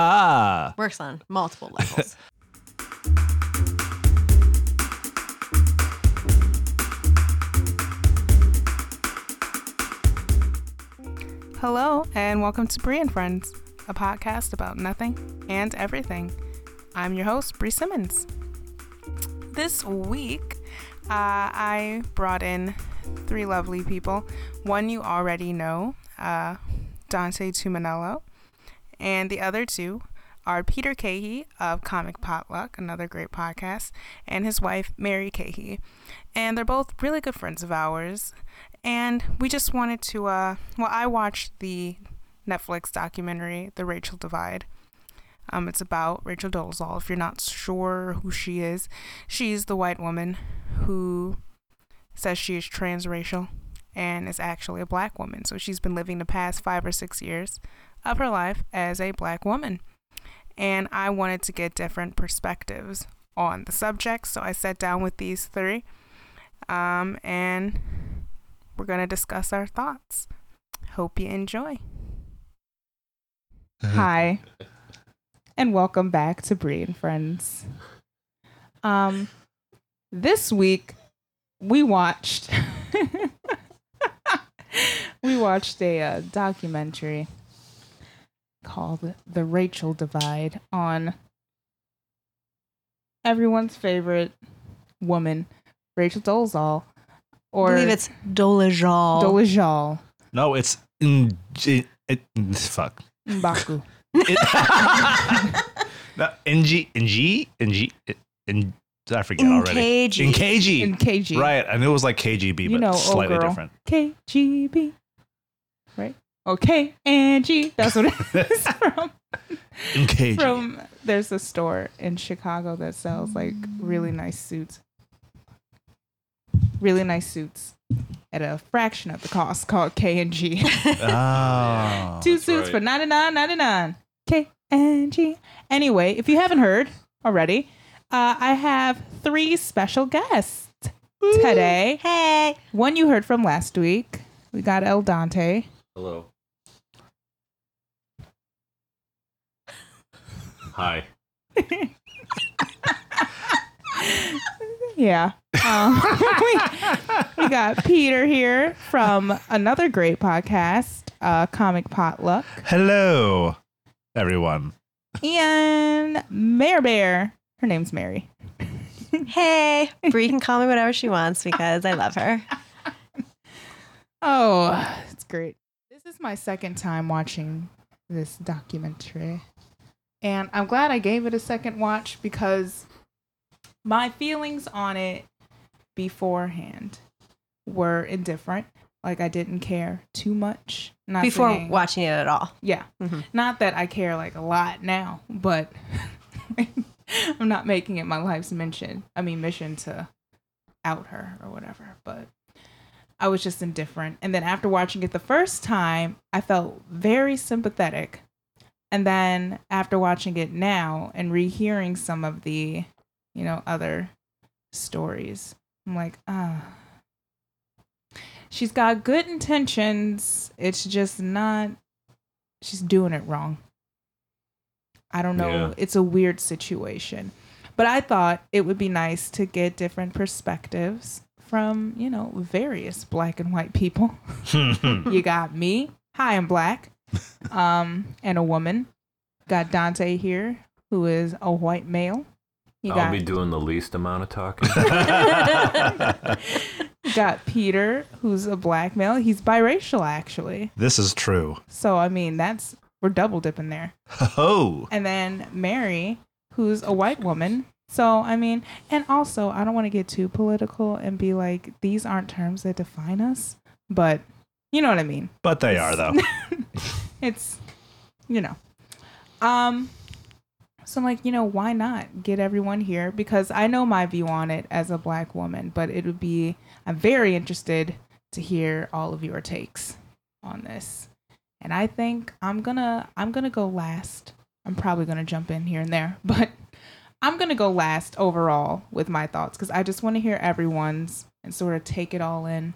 Ha! Works on multiple levels. Hello, and welcome to Brie and Friends, a podcast about nothing and everything. I'm your host, Brie Simmons. This week, uh, I brought in three lovely people. One you already know, uh, Dante Tumanello, and the other two are Peter Cahey of Comic Potluck, another great podcast, and his wife, Mary Cahey. And they're both really good friends of ours. And we just wanted to, uh, well, I watched the Netflix documentary, The Rachel Divide. Um, it's about Rachel Dolezal. If you're not sure who she is, she's the white woman who says she is transracial and is actually a black woman. So she's been living the past five or six years of her life as a black woman. And I wanted to get different perspectives on the subject. So I sat down with these three um, and we're going to discuss our thoughts. Hope you enjoy. Hi, and welcome back to Brie and Friends. Um, this week we watched we watched a uh, documentary called "The Rachel Divide" on everyone's favorite woman, Rachel Dolezal, I or believe it's Dolezal. Dolezal No, it's in, it, it, fuck. Mbaku. It, no, NG, NG, NG, in, I forget already. NKG. In KG. in KG. Right. I knew it was like KGB, You but know, slightly different. KGB. Right? Okay, Angie. That's what it is from. Okay. From there's a store in Chicago that sells like really nice suits. Really nice suits at a fraction of the cost called K and G. oh. Two suits for ninety nine ninety nine. K and G. Anyway, if you haven't heard already, uh, I have three special guests today. Hey. One you heard from last week. We got El Dante. Hello. Hi. Yeah. Um, we, we got Peter here from another great podcast, uh, Comic Potluck, Hello, everyone. and Mare Bear. Her name's Mary. Hey. Brie can call me whatever she wants because I love her. Oh, it's great. Is my second time watching this documentary. And I'm glad I gave it a second watch because my feelings on it beforehand were indifferent. Like I didn't care too much. Not Before saying- watching it at all. Yeah. Mhm. Not that I care like a lot now, but I'm not making it my life's mission. I mean, mission to out her or whatever. But I was just indifferent. And then after watching it the first time, I felt very sympathetic. And then after watching it now and rehearing some of the, you know, other stories, I'm like, ah. She's got good intentions. It's just not she's doing it wrong. I don't know. Yeah. It's a weird situation. But I thought it would be nice to get different perspectives from, you know, various black and white people. you got me. Hi, I'm black. Um, and a woman. Got Dante here, who is a white male. You I'll got, be doing the least amount of talking. got Peter, who's a black male. He's biracial, actually. this is true. So, I mean, that's, we're double dipping there. Oh. and then Mary, who's a white woman. So, I mean, and also, I don't want to get too political and be like, these aren't terms that define us, but you know what I mean. But they are, though. It's, you know. Um, so I'm like, you know, why not get everyone here? Because I know my view on it as a black woman, but it would be, I'm very interested to hear all of your takes on this. And I think I'm gonna, I'm gonna go last. I'm probably gonna jump in here and there, but I'm gonna go last overall with my thoughts because I just want to hear everyone's and sort of take it all in.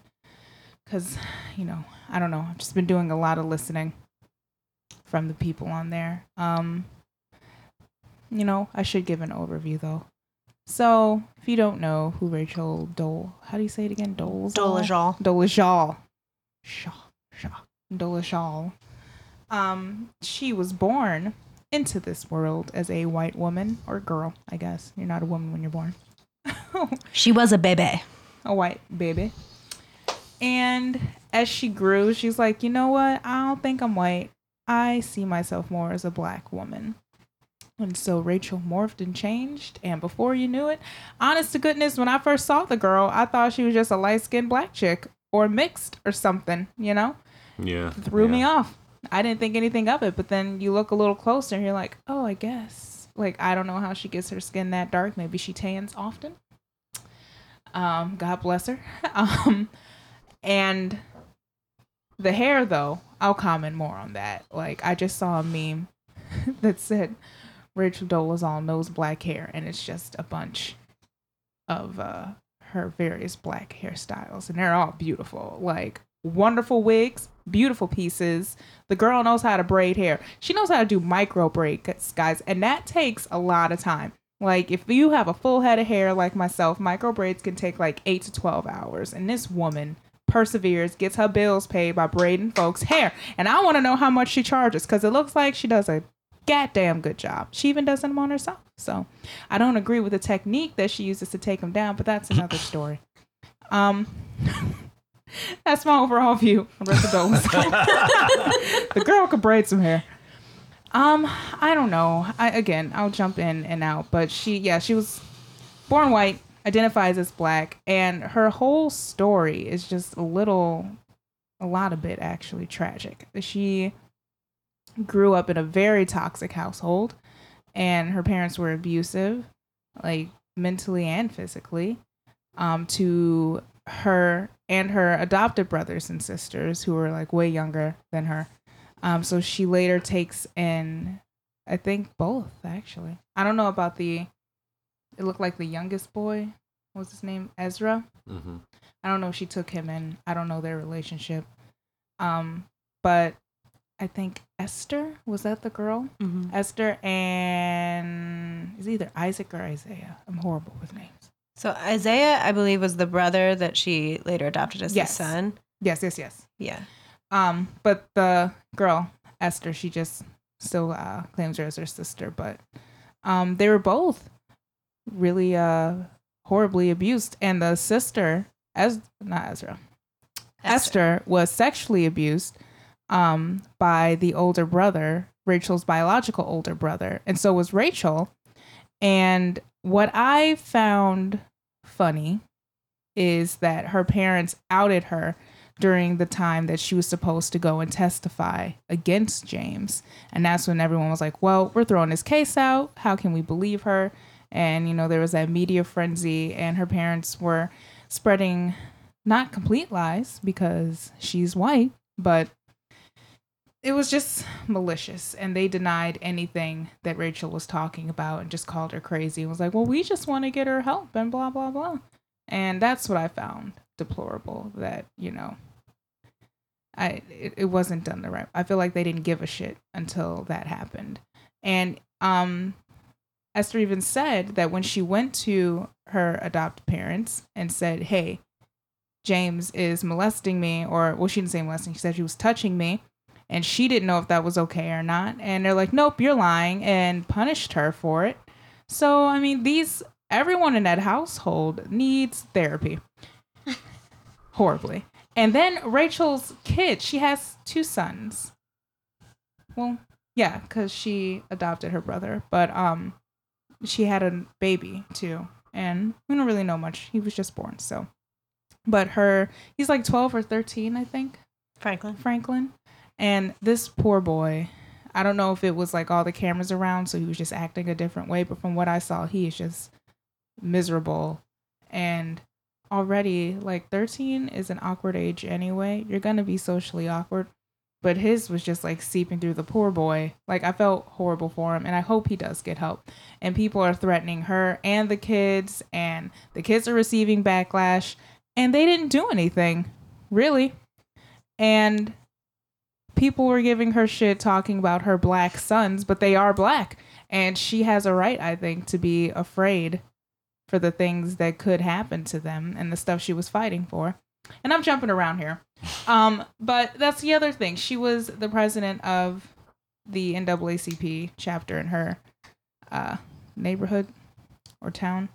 Because, you know, I don't know. I've just been doing a lot of listening from the people on there. Um, you know, I should give an overview though. So, if you don't know who Rachel Dole, how do you say it again? Dolezal? Dolezal. Dolezal. Shaw. Shaw. Dolezal. Um, she was born into this world as a white woman or girl, I guess. You're not a woman when you're born. She was a baby. a white baby. And as she grew, she's like, you know what? I don't think I'm white. I see myself more as a black woman. And so Rachel morphed and changed. And before you knew it, honest to goodness, when I first saw the girl, I thought she was just a light skinned black chick or mixed or something, you know? Yeah. Threw me off. I didn't think anything of it. But then you look a little closer and you're like, oh, I guess. Like, I don't know how she gets her skin that dark. Maybe she tans often. Um, God bless her. Um, and the hair, though, I'll comment more on that. Like, I just saw a meme that said Rachel Dolezal knows black hair, and it's just a bunch of uh, her various black hairstyles, and they're all beautiful. Like, wonderful wigs, beautiful pieces. The girl knows how to braid hair. She knows how to do micro braids, guys, and that takes a lot of time. Like if you have a full head of hair like myself, micro braids can take like 8 to 12 hours and this woman perseveres, gets her bills paid by braiding folks' hair. And I want to know how much she charges cuz it looks like she does a goddamn good job. She even does them on herself. So, I don't agree with the technique that she uses to take them down, but that's another story. Um That's my overall view of Rachel Dolezal. the girl could braid some hair. Um, I don't know. I again, I'll jump in and out, but she, yeah, she was born white, identifies as black, and her whole story is just a little, a lot of bit actually tragic. She grew up in a very toxic household, and her parents were abusive, like mentally and physically, um, to her and her adopted brothers and sisters who were like way younger than her. Um, so she later takes in, I think both actually. I don't know about the. It looked like the youngest boy. What was his name? Ezra. hmm I don't know if she took him in. I don't know their relationship. Um, but I think Esther was that the girl? Mm-hmm. Esther and is either Isaac or Isaiah. I'm horrible with names. So Isaiah, I believe, was the brother that she later adopted as Yes. the son. Yes, yes, yes. Yeah. Um, but the girl Esther, she just still uh, claims her as her sister. But um, they were both really uh horribly abused, and the sister, as not Ezra, Esther. was sexually abused um by the older brother, Rachel's biological older brother, and so was Rachel. And what I found funny is that her parents outed her during the time that she was supposed to go and testify against James. And that's when everyone was like, well, we're throwing this case out. How can we believe her? And, you know, there was that media frenzy, and her parents were spreading not complete lies because she's white, but it was just malicious. And they denied anything that Rachel was talking about and just called her crazy and was like, well, we just want to get her help and blah, blah, blah. And that's what I found deplorable that, you know, I it, it wasn't done the right. I feel like they didn't give a shit until that happened. And um Esther even said that when she went to her adopted parents and said, "Hey, James is molesting me," or well, she didn't say molesting. She said she was touching me, and she didn't know if that was okay or not. And they're like, "Nope, you're lying," and punished her for it. So I mean, these everyone in that household needs therapy horribly. And then Rachel's kid, she has two sons. Well, yeah, because she adopted her brother, but um, she had a baby too, and we don't really know much. He was just born, so. But her, he's like twelve or thirteen, I think. Franklin. Franklin. And this poor boy, I don't know if it was like all the cameras around, so he was just acting a different way. But from what I saw, he is just miserable. And already, like 13 is an awkward age anyway. You're going to be socially awkward. But his was just like seeping through the poor boy. Like, I felt horrible for him, and I hope he does get help. And people are threatening her and the kids, and the kids are receiving backlash, and they didn't do anything, really and people were giving her shit talking about her black sons, but they are black. And she has a right, I think, to be afraid for the things that could happen to them and the stuff she was fighting for. And I'm jumping around here. Um, but that's the other thing. She was the president of the NAACP chapter in her uh, neighborhood or town.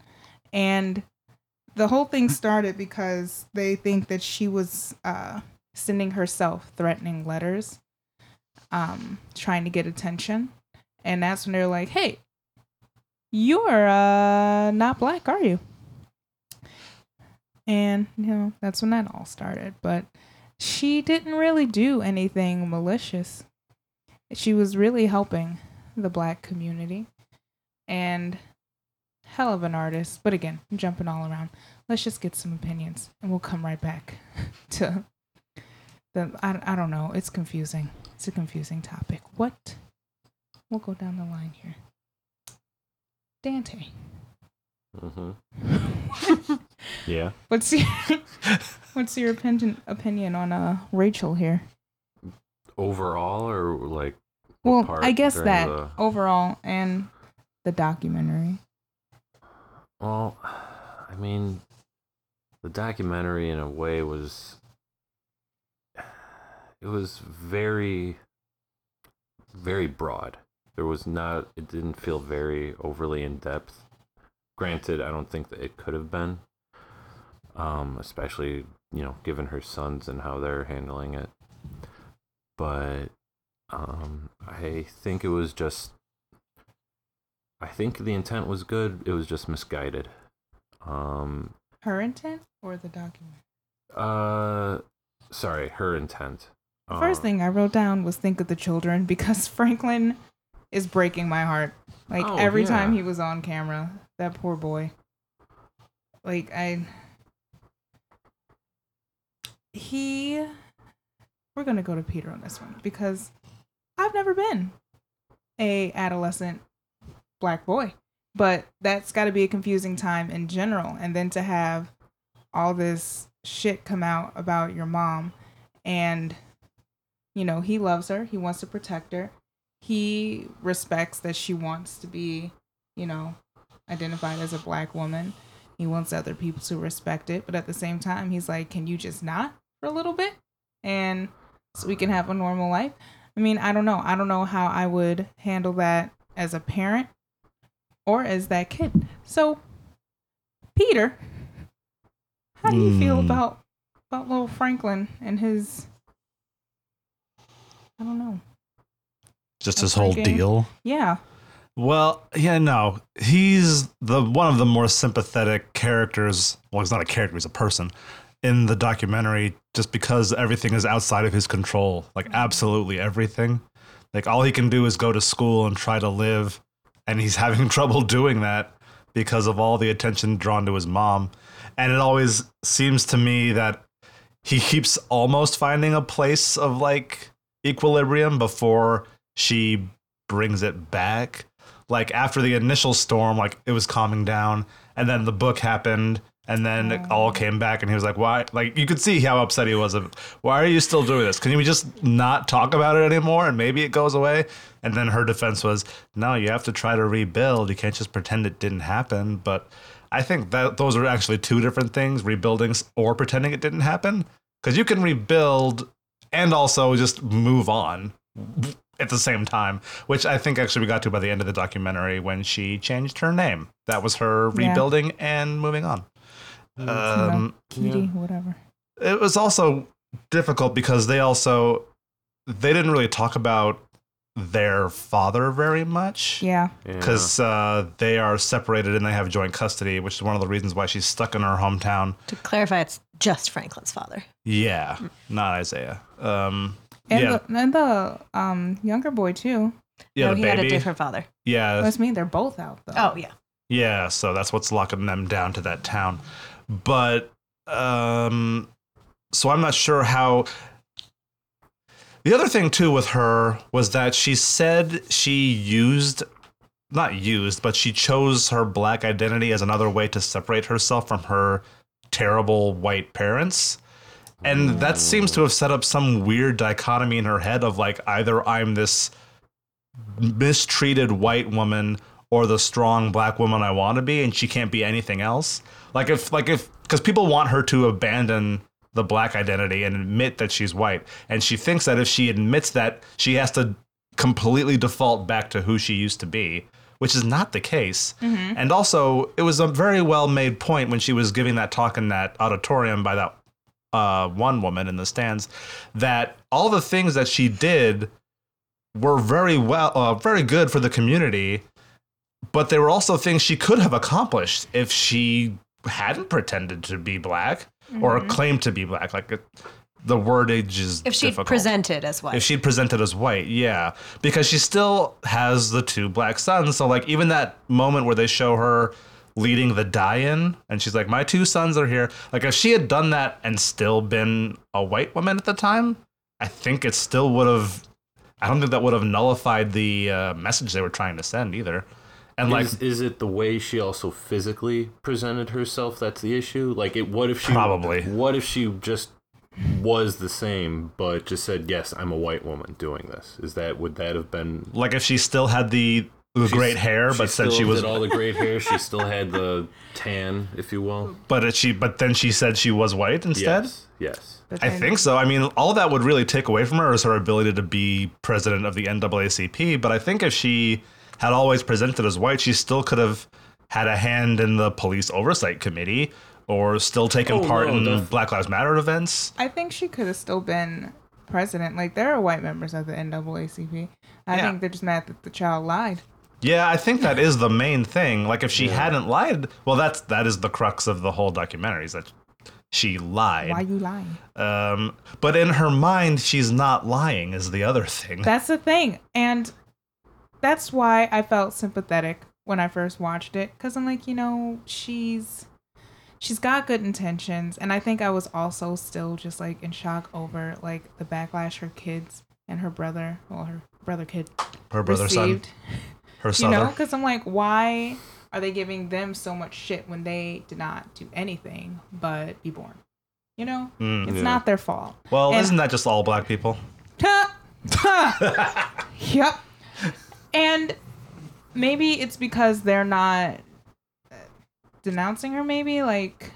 And the whole thing started because they think that she was uh, sending herself threatening letters, um, trying to get attention. And that's when they're like, hey, you're uh, not black, are you? And, you know, that's when that all started. But she didn't really do anything malicious. She was really helping the black community. And hell of an artist. But again, I'm jumping all around. Let's just get some opinions and we'll come right back to the. I, I don't know. It's confusing. It's a confusing topic. What? We'll go down the line here. Dante. Mm-hmm. yeah. What's your what's your opinion opinion on uh Rachel here? Overall, or like. Well, I guess that the- overall and the documentary. Well, I mean, the documentary in a way was. It was very. Very broad. There was not. It didn't feel very overly in depth. Granted, I don't think that it could have been. Um, especially you know, given her sons and how they're handling it. But um, I think it was just I think the intent was good. It was just misguided. Um, Her intent or the document? uh, sorry, her intent. The first Uh, thing I wrote down was think of the children because Franklin is breaking my heart. Like Oh, every time he was on camera, that poor boy. Like I he we're going to go to Peter on this one because I've never been a adolescent black boy. But that's got to be a confusing time in general and then to have all this shit come out about your mom and you know, he loves her. He wants to protect her. He respects that she wants to be, you know, identified as a black woman. He wants other people to respect it. But at the same time, he's like, can you just not for a little bit? And so we can have a normal life. I mean, I don't know. I don't know how I would handle that as a parent or as that kid. So, Peter, how do you feel Hmm. about about little Franklin and his I don't know. Just his whole Upbringing. deal. Yeah. Well, yeah, no. He's the one of the more sympathetic characters. Well, he's not a character, he's a person in the documentary just because everything is outside of his control. Like mm-hmm. absolutely everything. Like all he can do is go to school and try to live and he's having trouble doing that because of all the attention drawn to his mom. And it always seems to me that he keeps almost finding a place of like equilibrium before she brings it back. Like after the initial storm, like it was calming down, and then the book happened, and then it all oh. came back, and he was like, "Why?" Like you could see how upset he was. Of why are you still doing this? Can you just not talk about it anymore, and maybe it goes away? And then her defense was, "No, you have to try to rebuild. You can't just pretend it didn't happen." But I think that those are actually two different things: rebuilding or pretending it didn't happen. Because you can rebuild and also just move on at the same time, which I think actually we got to by the end of the documentary when she changed her name. That was her Yeah. rebuilding and moving on. Um, Kitty, whatever. it was also difficult because they also they didn't really talk about their father very much Yeah. yeah. because uh, they are separated and they have joint custody, which is one of the reasons why she's stuck in her hometown. To clarify, it's just Franklin's father. Yeah, not Isaiah. Um, And yeah, the and the um younger boy too. yeah, no, the he had a different father. Yeah, That's mean they're both out though. Oh, yeah. Yeah, so that's what's locking them down to that town. But um so I'm not sure how The other thing too with her was that she said she used not used, but she chose her black identity as another way to separate herself from her terrible white parents. And that seems to have set up some weird dichotomy in her head of like either I'm this mistreated white woman or the strong black woman I want to be, and she can't be anything else. Like if like if because people want her to abandon the black identity and admit that she's white, and she thinks that if she admits that, she has to completely default back to who she used to be. Which is not the case. And also, it was a very well made point when she was giving that talk in that auditorium by that uh, one woman in the stands that all the things that she did were very well, uh, very good for the community, but they were also things she could have accomplished if she hadn't pretended to be black or claimed to be black. Like it, the wordage is If she difficult. presented as white. If she'd presented as white, yeah, because she still has the two black sons. So like even that moment where they show her leading the die-in, and she's like, "My two sons are here." Like if she had done that and still been a white woman at the time, I think it still would have. I don't think that would have nullified the uh, message they were trying to send either. And like is, is it the way she also physically presented herself that's the issue? Like, it, what if she Probably. What if she just was the same, but just said, "Yes, I'm a white woman doing this"? Is that would that have been like if she still had the, the great hair, but said she was, all the great hair? She still had the tan, if you will. but it, she, but then she said she was white instead. Yes, yes. But I then- think so. I mean, all that would really take away from her is her ability to be president of the NAACP. But I think if she had always presented as white, she still could have had a hand in the police oversight committee or still taken Oh, part no, in def- Black Lives Matter events. I think she could have still been president. Like there are white members of the NAACP. I Yeah. think they're just mad that the child lied. Yeah, I think that is the main thing. Like if she hadn't lied, well, that's that is the crux of the whole documentary is that she lied. Why are you lying? Um, but in her mind, she's not lying. Is the other thing. That's the thing, and that's why I felt sympathetic when I first watched it. Cause I'm like, you know, she's she's got good intentions, and I think I was also still just like in shock over like the backlash her kids and her brother, well, her brother kid her brother, son, received. her You know, because I'm like, why are they giving them so much shit when they did not do anything but be born? You know, Mm, it's yeah. not their fault. well, And- isn't that just all black people? yep. And maybe it's because they're not uh, denouncing her, maybe like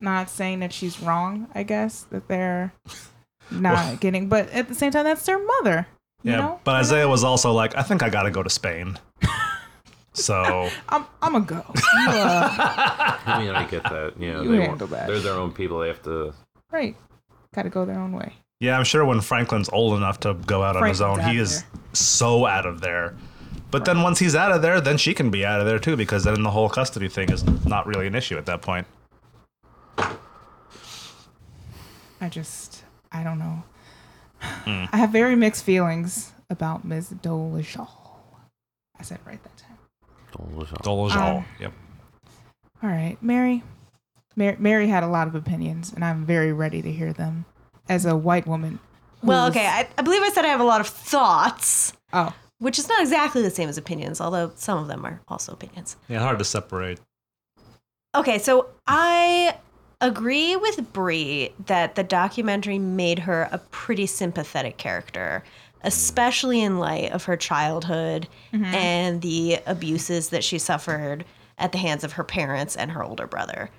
not saying that she's wrong, I guess, that they're not getting, but at the same time, that's their mother. You Yeah, know? but Isaiah was also like, I think I got to go to Spain. so I'm, I'm gonna go. Uh, I mean, I get that. You know, You they handle want, that. They're their own people. They have to. right. Gotta go their own way. Yeah, I'm sure when Franklin's old enough to go out on his own, he out is so out of there. But then once he's out of there, then she can be out of there too, because then the whole custody thing is not really an issue at that point. I just, I don't know. I have very mixed feelings about Ms. Dolezal. I said it right that time. Dolezal. Um, yep. All right, Mary. Mary. Mary had a lot of opinions, and I'm very ready to hear them. As a white woman. well, okay. I, I believe I said I have a lot of thoughts, oh, which is not exactly the same as opinions, although some of them are also opinions. Yeah, hard to separate. Okay, so I agree with Brie that the documentary made her a pretty sympathetic character, especially in light of her childhood mm-hmm. and the abuses that she suffered at the hands of her parents and her older brother.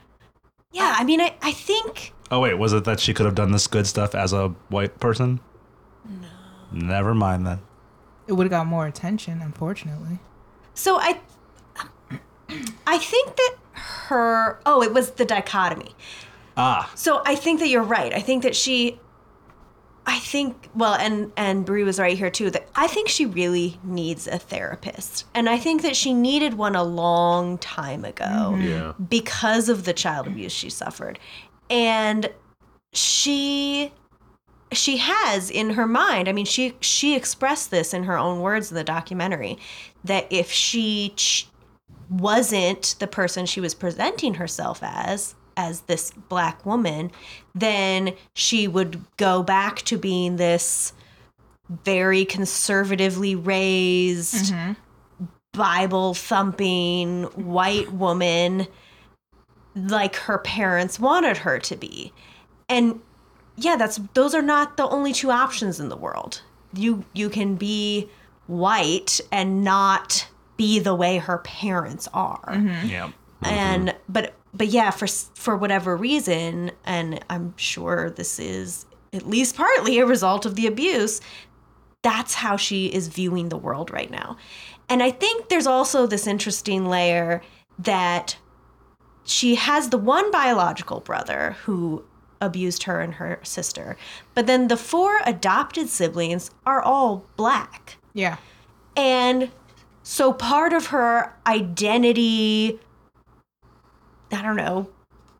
Yeah, I mean, I, I think Oh wait, was it that she could have done this good stuff as a white person? No. Never mind then. it would have got more attention, unfortunately. so. I I think that her oh, it was the dichotomy. Ah, So I think that you're right. I think that she I think well and and Brie was right here too that I think she really needs a therapist. And I think that she needed one a long time ago Yeah. because of the child abuse she suffered. And she she has in her mind, I mean she she expressed this in her own words in the documentary that if she ch- wasn't the person she was presenting herself as as this black woman then she would go back to being this very conservatively raised mm-hmm. bible thumping white woman like her parents wanted her to be. And yeah that's those are not the only two options in the world. You you can be white and not be the way her parents are. Mm-hmm. Yeah. Mm-hmm. and but but yeah for for whatever reason and i'm sure this is at least partly a result of the abuse that's how she is viewing the world right now. And i think there's also this interesting layer that she has the one biological brother who abused her and her sister but then the four adopted siblings are all black Yeah. and so part of her identity, I don't know,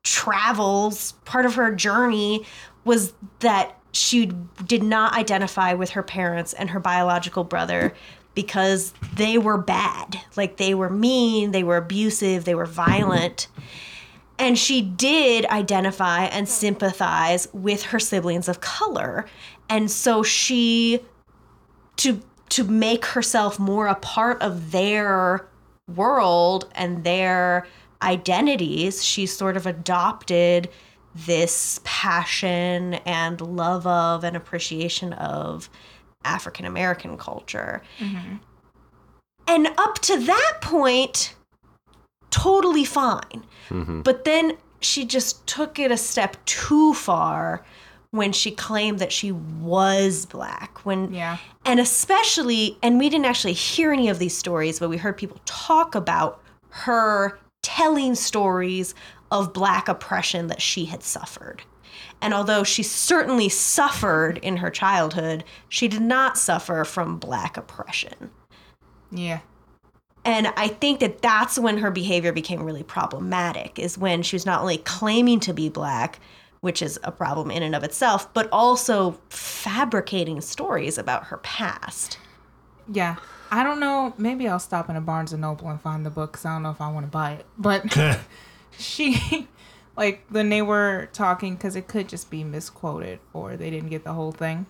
travels, part of her journey was that she did not identify with her parents and her biological brother because they were bad. Like they were mean, they were abusive, they were violent. And she did identify and sympathize with her siblings of color. And so she to to make herself more a part of their world and their identities she sort of adopted this passion and love of and appreciation of African American culture. Mm-hmm. And up to that point, totally fine. Mm-hmm. But then she just took it a step too far when she claimed that she was black. When Yeah. and especially and we didn't actually hear any of these stories but we heard people talk about her telling stories of black oppression that she had suffered and although she certainly suffered in her childhood she did not suffer from black oppression Yeah. and I think that that's when her behavior became really problematic, is when she was not only claiming to be black, which is a problem in and of itself, but also fabricating stories about her past. Yeah. I don't know. Maybe I'll stop in a Barnes and Noble and find the book 'cause I don't know if I want to buy it. But she, like, when they were talking, because it could just be misquoted or they didn't get the whole thing.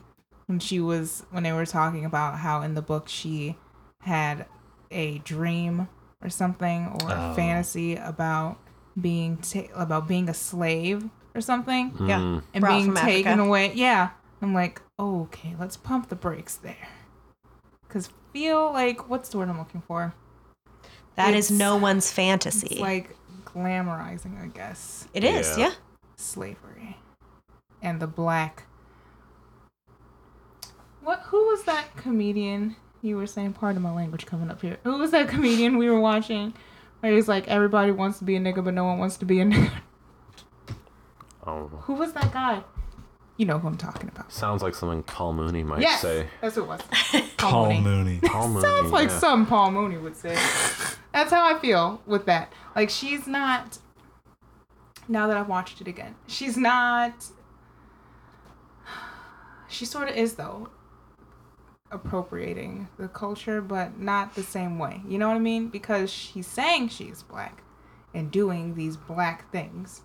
When she was, when they were talking about how in the book she had a dream or something or a Oh. fantasy about being ta- about being a slave or something hmm. Yeah. and Brought being taken Africa. away. Yeah. I'm like, oh, okay, let's pump the brakes there. Cause feel like what's the word I'm looking for? That is It's- no one's fantasy. It's like glamorizing, I guess, it is, Yeah. yeah. slavery and the black. What? Who was that comedian? You were saying part of my language coming up here. Who was that comedian we were watching? Where he's like, everybody wants to be a nigga, but no one wants to be a nigga. Oh, Who was that guy? You know who I'm talking about. sounds like something Paul Mooney might Yes, say. that's what it was. Paul Mooney. Mooney. Paul Mooney. Sounds like yeah. some Paul Mooney would say. That's how I feel with that. Like she's not. Now that I've watched it again, she's not. She sort of is though. Appropriating the culture, but not the same way. You know what I mean? Because she's saying she's black, and doing these black things,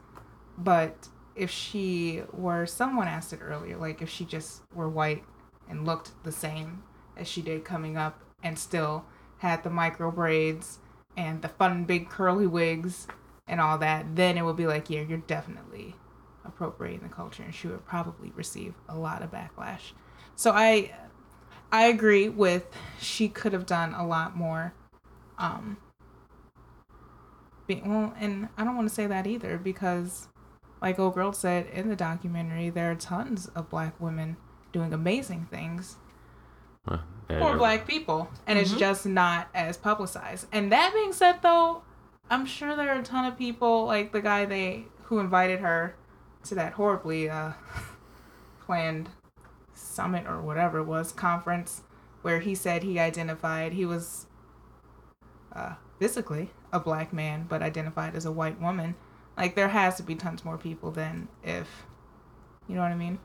but if she were someone asked it earlier, like if she just were white and looked the same as she did coming up and still had the micro braids and the fun big curly wigs and all that, then it would be like, yeah, you're definitely appropriating the culture and she would probably receive a lot of backlash. So I I agree with she could have done a lot more um be, well, and I don't want to say that either because like old girl said in the documentary, there are tons of black women doing amazing things Uh, yeah, for you're- black people and it's just not as publicized. And that being said though i'm sure there are a ton of people like the guy they who invited her to that horribly uh planned summit or whatever it was conference where he said he identified he was uh physically a black man but identified as a white woman like there has to be tons more people than if you know what i mean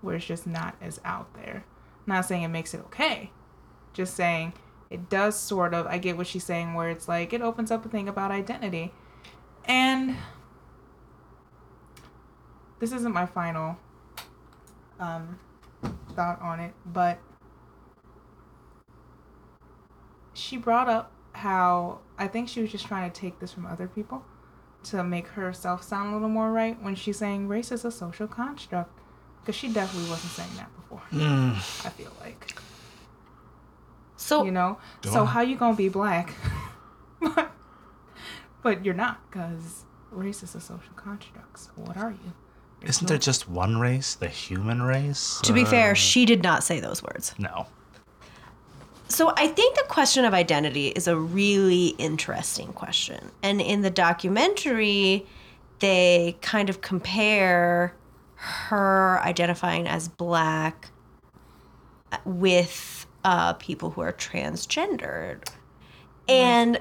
where it's just not as out there not saying it makes it okay. Just saying it does sort of I get what she's saying where it's like it opens up a thing about identity. And this isn't my final um thought on it, but she brought up how I think she was just trying to take this from other people to make herself sound a little more right when she's saying race is a social construct. Because she definitely wasn't saying that before. Mm. I feel like. So you know. So I? how you gonna be black? but you're not, because race is a social construct. So what are you? Isn't there just one race, the human race? to be fair, uh. she did not say those words. No. So I think the question of identity is a really interesting question. And in the documentary, they kind of compare her identifying as black with uh, people who are transgendered. And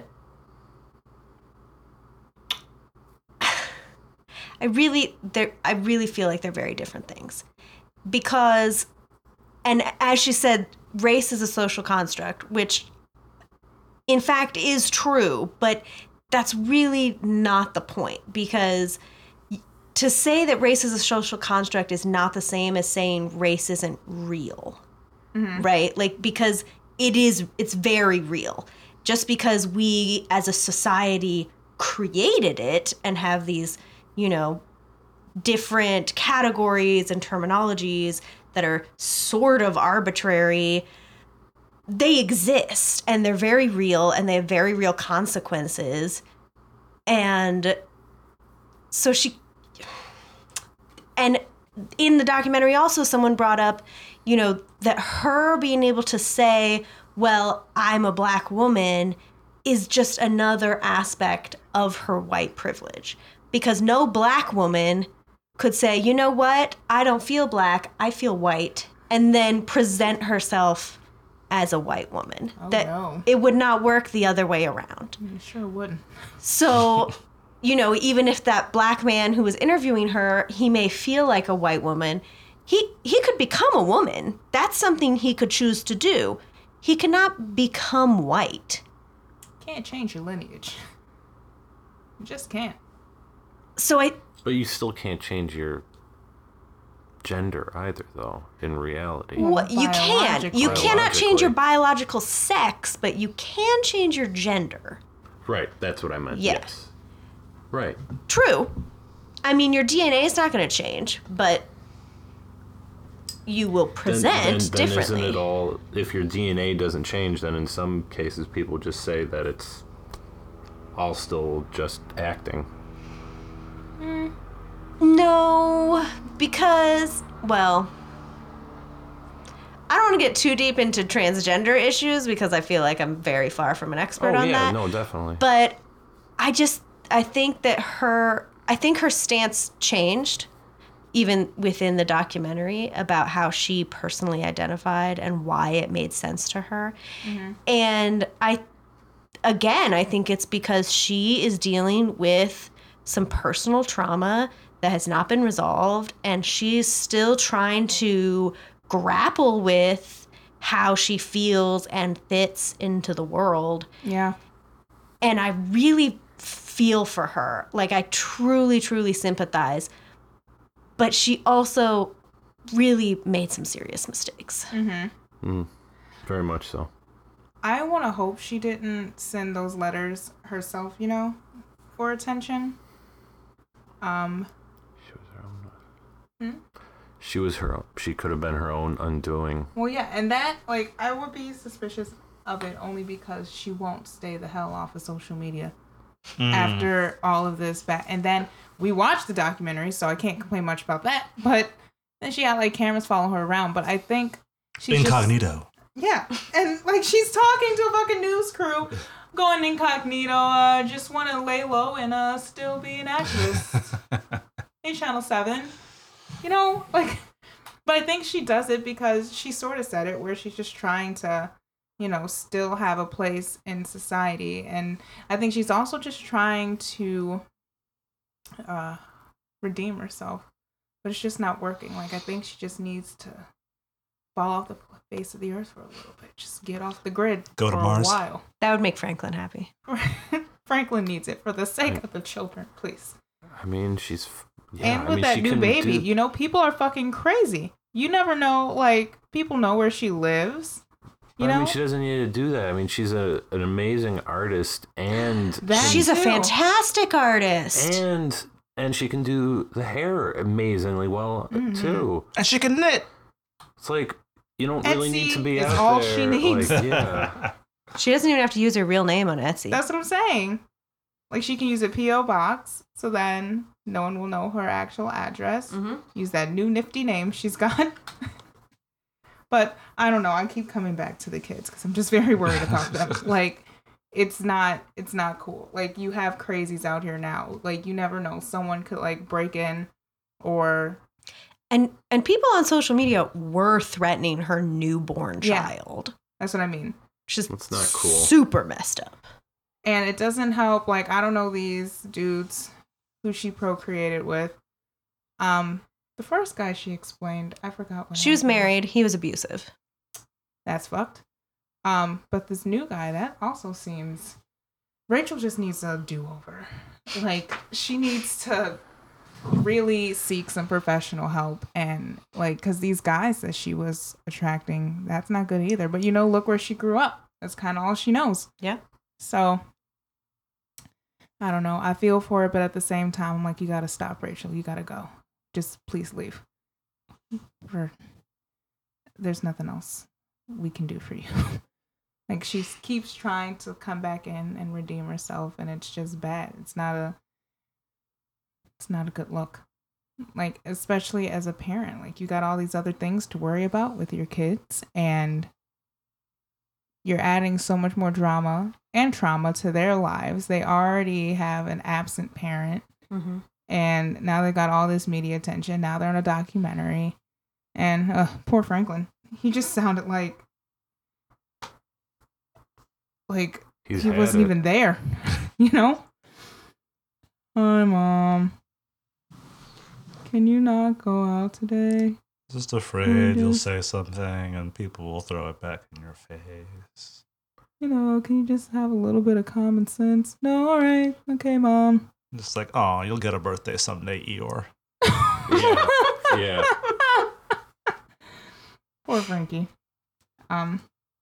I really I really feel like they're very different things. Because and as she said, race is a social construct, which in fact is true, but that's really not the point because to say that race is a social construct is not the same as saying race isn't real. Mm-hmm. Right? Like because it is it's very real. Just because we as a society created it and have these, you know, different categories and terminologies that are sort of arbitrary they exist and they're very real and they have very real consequences. And so she and in the documentary also someone brought up you know that her being able to say well i'm a black woman is just another aspect of her white privilege. Because no black woman could say you know what i don't feel black i feel white and then present herself as a white woman Oh, that no. it would not work the other way around You sure wouldn't. so, you know, even if that black man who was interviewing her, he may feel like a white woman, he he could become a woman. That's something he could choose to do. He cannot become white. Can't change your lineage. You just can't. So I But you still can't change your gender either, though. In reality, what you can. You cannot change your biological sex, but you can change your gender. right? That's what I meant. Yeah. Yes. Right. True. I mean, your DNA is not going to change, but you will Then- present then, then, differently. isn't it all? If your DNA doesn't change, then in some cases people just say that it's all still just acting. Mm. No, because, well, I don't want to get too deep into transgender issues because I feel like I'm very far from an expert oh on yeah, that. no, definitely. But I just, I think that her, I think her stance changed even within the documentary about how she personally identified and why it made sense to her. Mm-hmm. And I, again, I think it's because she is dealing with some personal trauma that has not been resolved and she's still trying to grapple with how she feels and fits into the world Yeah. and I really feel for her. Like I truly, truly sympathize. But she also really made some serious mistakes. Hmm. Very much so. I want to hope she didn't send those letters herself, you know, for attention. Um, She was her own. Hmm? She was her. She could have been her own undoing. well, yeah, and that, like, I would be suspicious of it only because she won't stay the hell off of social media after all of this back. And then we watched the documentary, so I can't complain much about that. But then she had, like, cameras following her around. But I think she's just- Incognito. Yeah, and like she's talking to a fucking news crew, going incognito. Uh, just want to lay low and uh still be an actress. hey, Channel Seven. You know, like, but I think she does it because she sort of said it, where she's just trying to, you know, still have a place in society, and I think she's also just trying to, uh, redeem herself, but it's just not working. Like, I think she just needs to fall off the face of the earth for a little bit. Just get off the grid Go to for Mars. a while. That would make Franklin happy. Franklin needs it for the sake of the children, please. I mean, she's. Yeah, and I with mean, that she new baby, do- you know, people are fucking crazy. You never know, like, people know where she lives. You I know? mean, she doesn't need to do that. I mean, she's a an amazing artist, and That She's a fantastic artist. and and she can do the hair amazingly well Mm-hmm. too. And she can knit. It's like You don't really need to Etsy be is out all there. she needs. Like, yeah. She doesn't even have to use her real name on Etsy. That's what I'm saying. Like she can use a PO box, so then no one will know her actual address. hmm Use that new nifty name she's got. but I don't know. I keep coming back to the kids because I'm just very worried about them. like it's not it's not cool. Like you have crazies out here now. Like you never know. Someone could like break in or And and people on social media were threatening her newborn Yeah. child. that's what I mean. She's is That's not cool. Super messed up. And it doesn't help. Like I don't know these dudes who she procreated with. Um, the first guy she explained, I forgot what She was happened. married. He was abusive. That's fucked. Um, but this new guy, that also seems. Rachel just needs a do over. Like she needs to really seek some professional help and like because these guys that she was attracting that's not good either. But you know look where she grew up. That's kind of all she knows. Yeah. so i don't know. I feel for it but at the same time i'm like you gotta stop rachel. You gotta go. Just please leave. For there's nothing else we can do for you. Like she keeps trying to come back in and redeem herself and it's just bad. It's not a it's not a good look. Like especially as a parent like you got all these other things to worry about with your kids and you're adding so much more drama and trauma to their lives. They already have an absent parent Mm-hmm. and now they got all this media attention. Now they're in a documentary. And uh, poor franklin. He just sounded like like He's he wasn't it. even there you know? Hi mom can you not go out today Just afraid Mhm. you'll say something and people will throw it back in your face. you know can you just have a little bit of common sense no all right okay mom Just like, oh, you'll get a birthday someday, Eeyore. Yeah. Yeah. Poor Frankie. Um,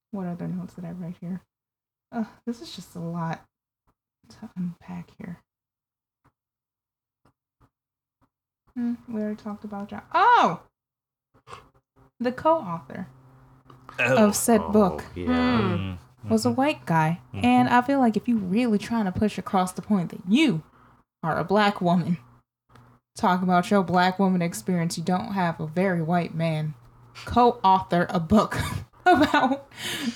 what other notes did I write here? Uh, this is just a lot to unpack here. Hmm, we already talked about John. Oh, the co-author Oh. of said book Oh, yeah. Mm. was a white guy, Mhm. and I feel like if you're really trying to push across the point that you are a black woman, talk about your black woman experience, you don't have a very white man co-author a book about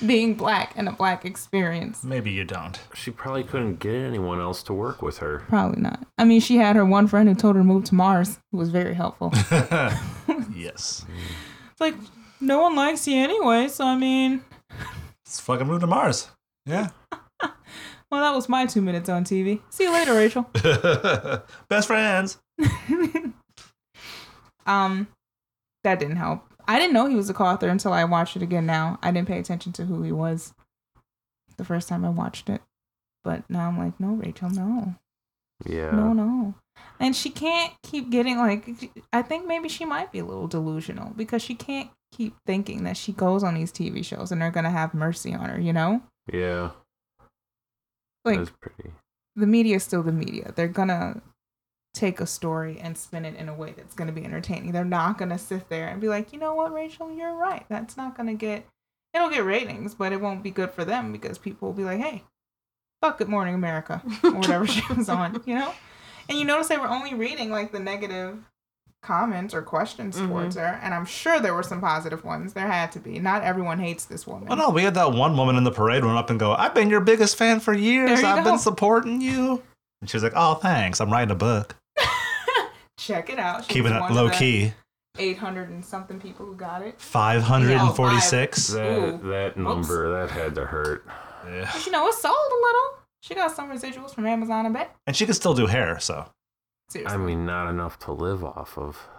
being black and a black experience. Maybe you don't. She probably couldn't get anyone else to work with her. Probably not. I mean, she had her one friend who told her to move to Mars, who was very helpful. yes. It's like no one likes you anyway, so I mean, Let's fucking move to Mars. Yeah. well, that was my two minutes on TV. See you later, Rachel. Best friends. um, that didn't help. I didn't know he was a co-author until I watched it again. Now I didn't pay attention to who he was the first time I watched it, but now I'm like, no, Rachel, no, Yeah. no, no. And she can't keep getting like. I think maybe she might be a little delusional because she can't keep thinking that she goes on these TV shows and they're gonna have mercy on her. You know, Yeah. like That's pretty. the media is still the media. They're gonna take a story and spin it in a way that's gonna be entertaining. They're not gonna sit there and be like, you know what, Rachel, you're right. That's not gonna get it'll get ratings, but it won't be good for them because people will be like, hey, fuck Good Morning America or whatever she was on, you know? And you notice they were only reading like the negative comments or questions Mhm. towards her, and I'm sure there were some positive ones. There had to be. Not everyone hates this woman. Well, no, we had that one woman in the parade run up and go, I've been your biggest fan for years. I've go. been supporting you. And she was like, oh, thanks. I'm writing a book. Check it out. She Keeping it one of low key. 800 and something people who got it. 546. That Ooh. that number that had to hurt. Yeah. But you know, it sold a little. She got some residuals from Amazon, I bet. And she can still do hair, so. Seriously. I mean, not enough to live off of.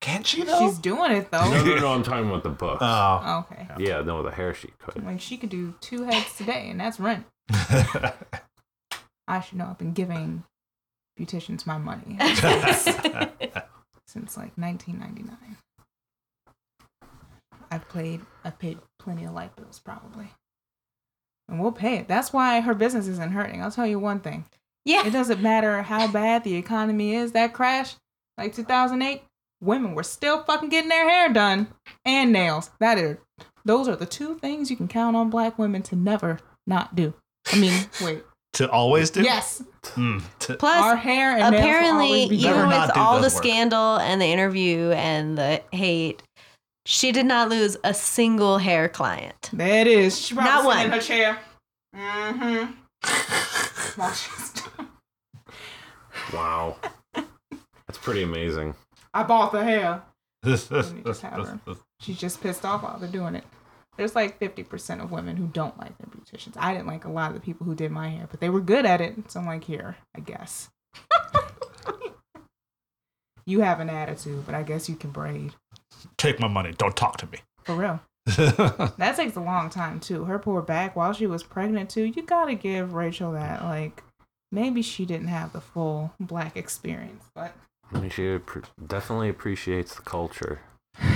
Can't she, though? She's doing it though. No, no, no. I'm talking about the books. Oh. okay. yeah, no, the hair she could. Like she could do two heads today, and that's rent. I should know. I've been giving beauticians my money since like 1999. I've played. I've paid plenty of light bills, probably, and we'll pay it. That's why her business isn't hurting. I'll tell you one thing. yeah. It doesn't matter how bad the economy is. That crash, like 2008, women were still fucking getting their hair done and nails. That is, those are the two things you can count on black women to never not do. I mean, wait, To always do? yes, Mm, to- our Plus, hair and nails will apparently, always be even Never not with do all the those work. scandal and the interview and the hate, she did not lose a single hair client. There it is. She probably Not sitting one. in her chair. Mm-hmm. While she's Wow. That's pretty amazing. I bought the hair. me just have her. She's just pissed off while they're doing it. There's like 50% of women who don't like their beauticians. I didn't like a lot of the people who did my hair, but they were good at it. So I'm like, here, I guess. you have an attitude, but I guess you can braid. Take my money. Don't talk to me. For real. That takes a long time too. Her poor back while she was pregnant too. You gotta give Rachel that. Like, maybe she didn't have the full black experience, but I mean, she appre- definitely appreciates the culture.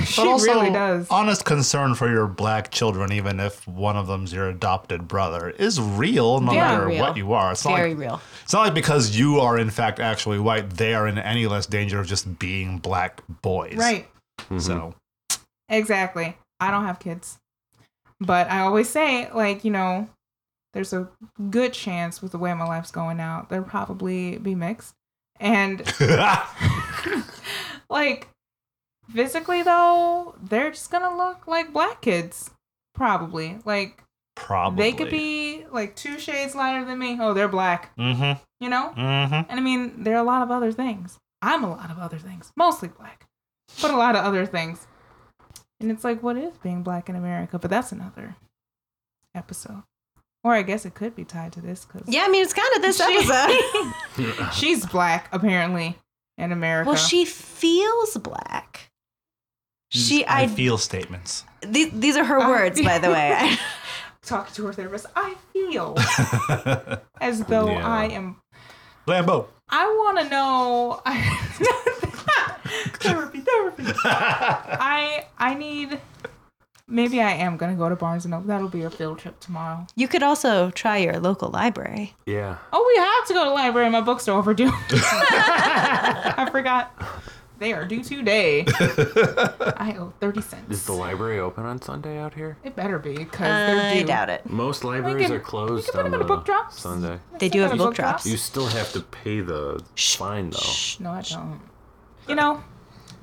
She But also, really does. honest concern for your black children, even if one of them's your adopted brother, is real no Yeah. matter Real. what you are. It's not, Very like, real. it's not like because you are in fact actually white, they are in any less danger of just being black boys. Right. Mhm. So Exactly. I don't have kids. But I always say, like, you know, there's a good chance with the way my life's going out, they'll probably be mixed. And like physically though, they're just gonna look like black kids. Probably. Like probably they could be like two shades lighter than me. Oh, they're black. Mm-hmm. You know? Mm-hmm. And I mean, there are a lot of other things. I'm a lot of other things, mostly black, but a lot of other things. And it's like, what is being black in America? But that's another episode. Or I guess it could be tied to this because Yeah, I mean, it's kind of this She- episode. she's black apparently in America. well, she feels black. She, I I, feel statements. these, these are her I words, by the way. talking to her therapist. I feel as though Yeah. I am. Lambo. I want to know. therapy, therapy. I I need. Maybe I am gonna go to Barnes and Noble. That'll be a field trip tomorrow. You could also try your local library. Yeah. Oh, we have to go to the library. My books are overdue. I forgot. They are due today. I owe thirty cents. Is the library open on Sunday out here? It better be because they're I due. doubt it. Most libraries can- are closed we can put on them in the book drops. Sunday. They do have Got a book drops. You still have to pay the Shh. fine though. Shh. No, I don't. You know,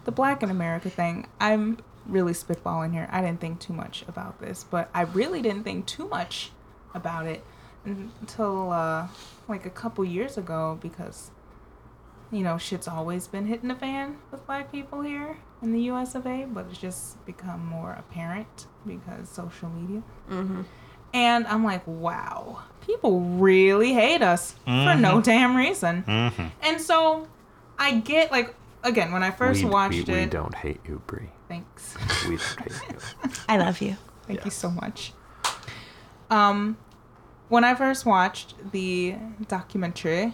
the Black in America thing. I'm really spitballing here. I didn't think too much about this, but I really didn't think too much about it until uh, like a couple years ago because you know shit's always been hitting the fan with black people here in the U.S. of A. But it's just become more apparent because social media. Mm-hmm. And I'm like, wow, people really hate us for no damn reason. Mm-hmm. And so I get like again when I first we, watched we, it. we don't hate you, Brie. Thanks. We don't hate you. I love you. Thank you so much. Um, when I first watched the documentary,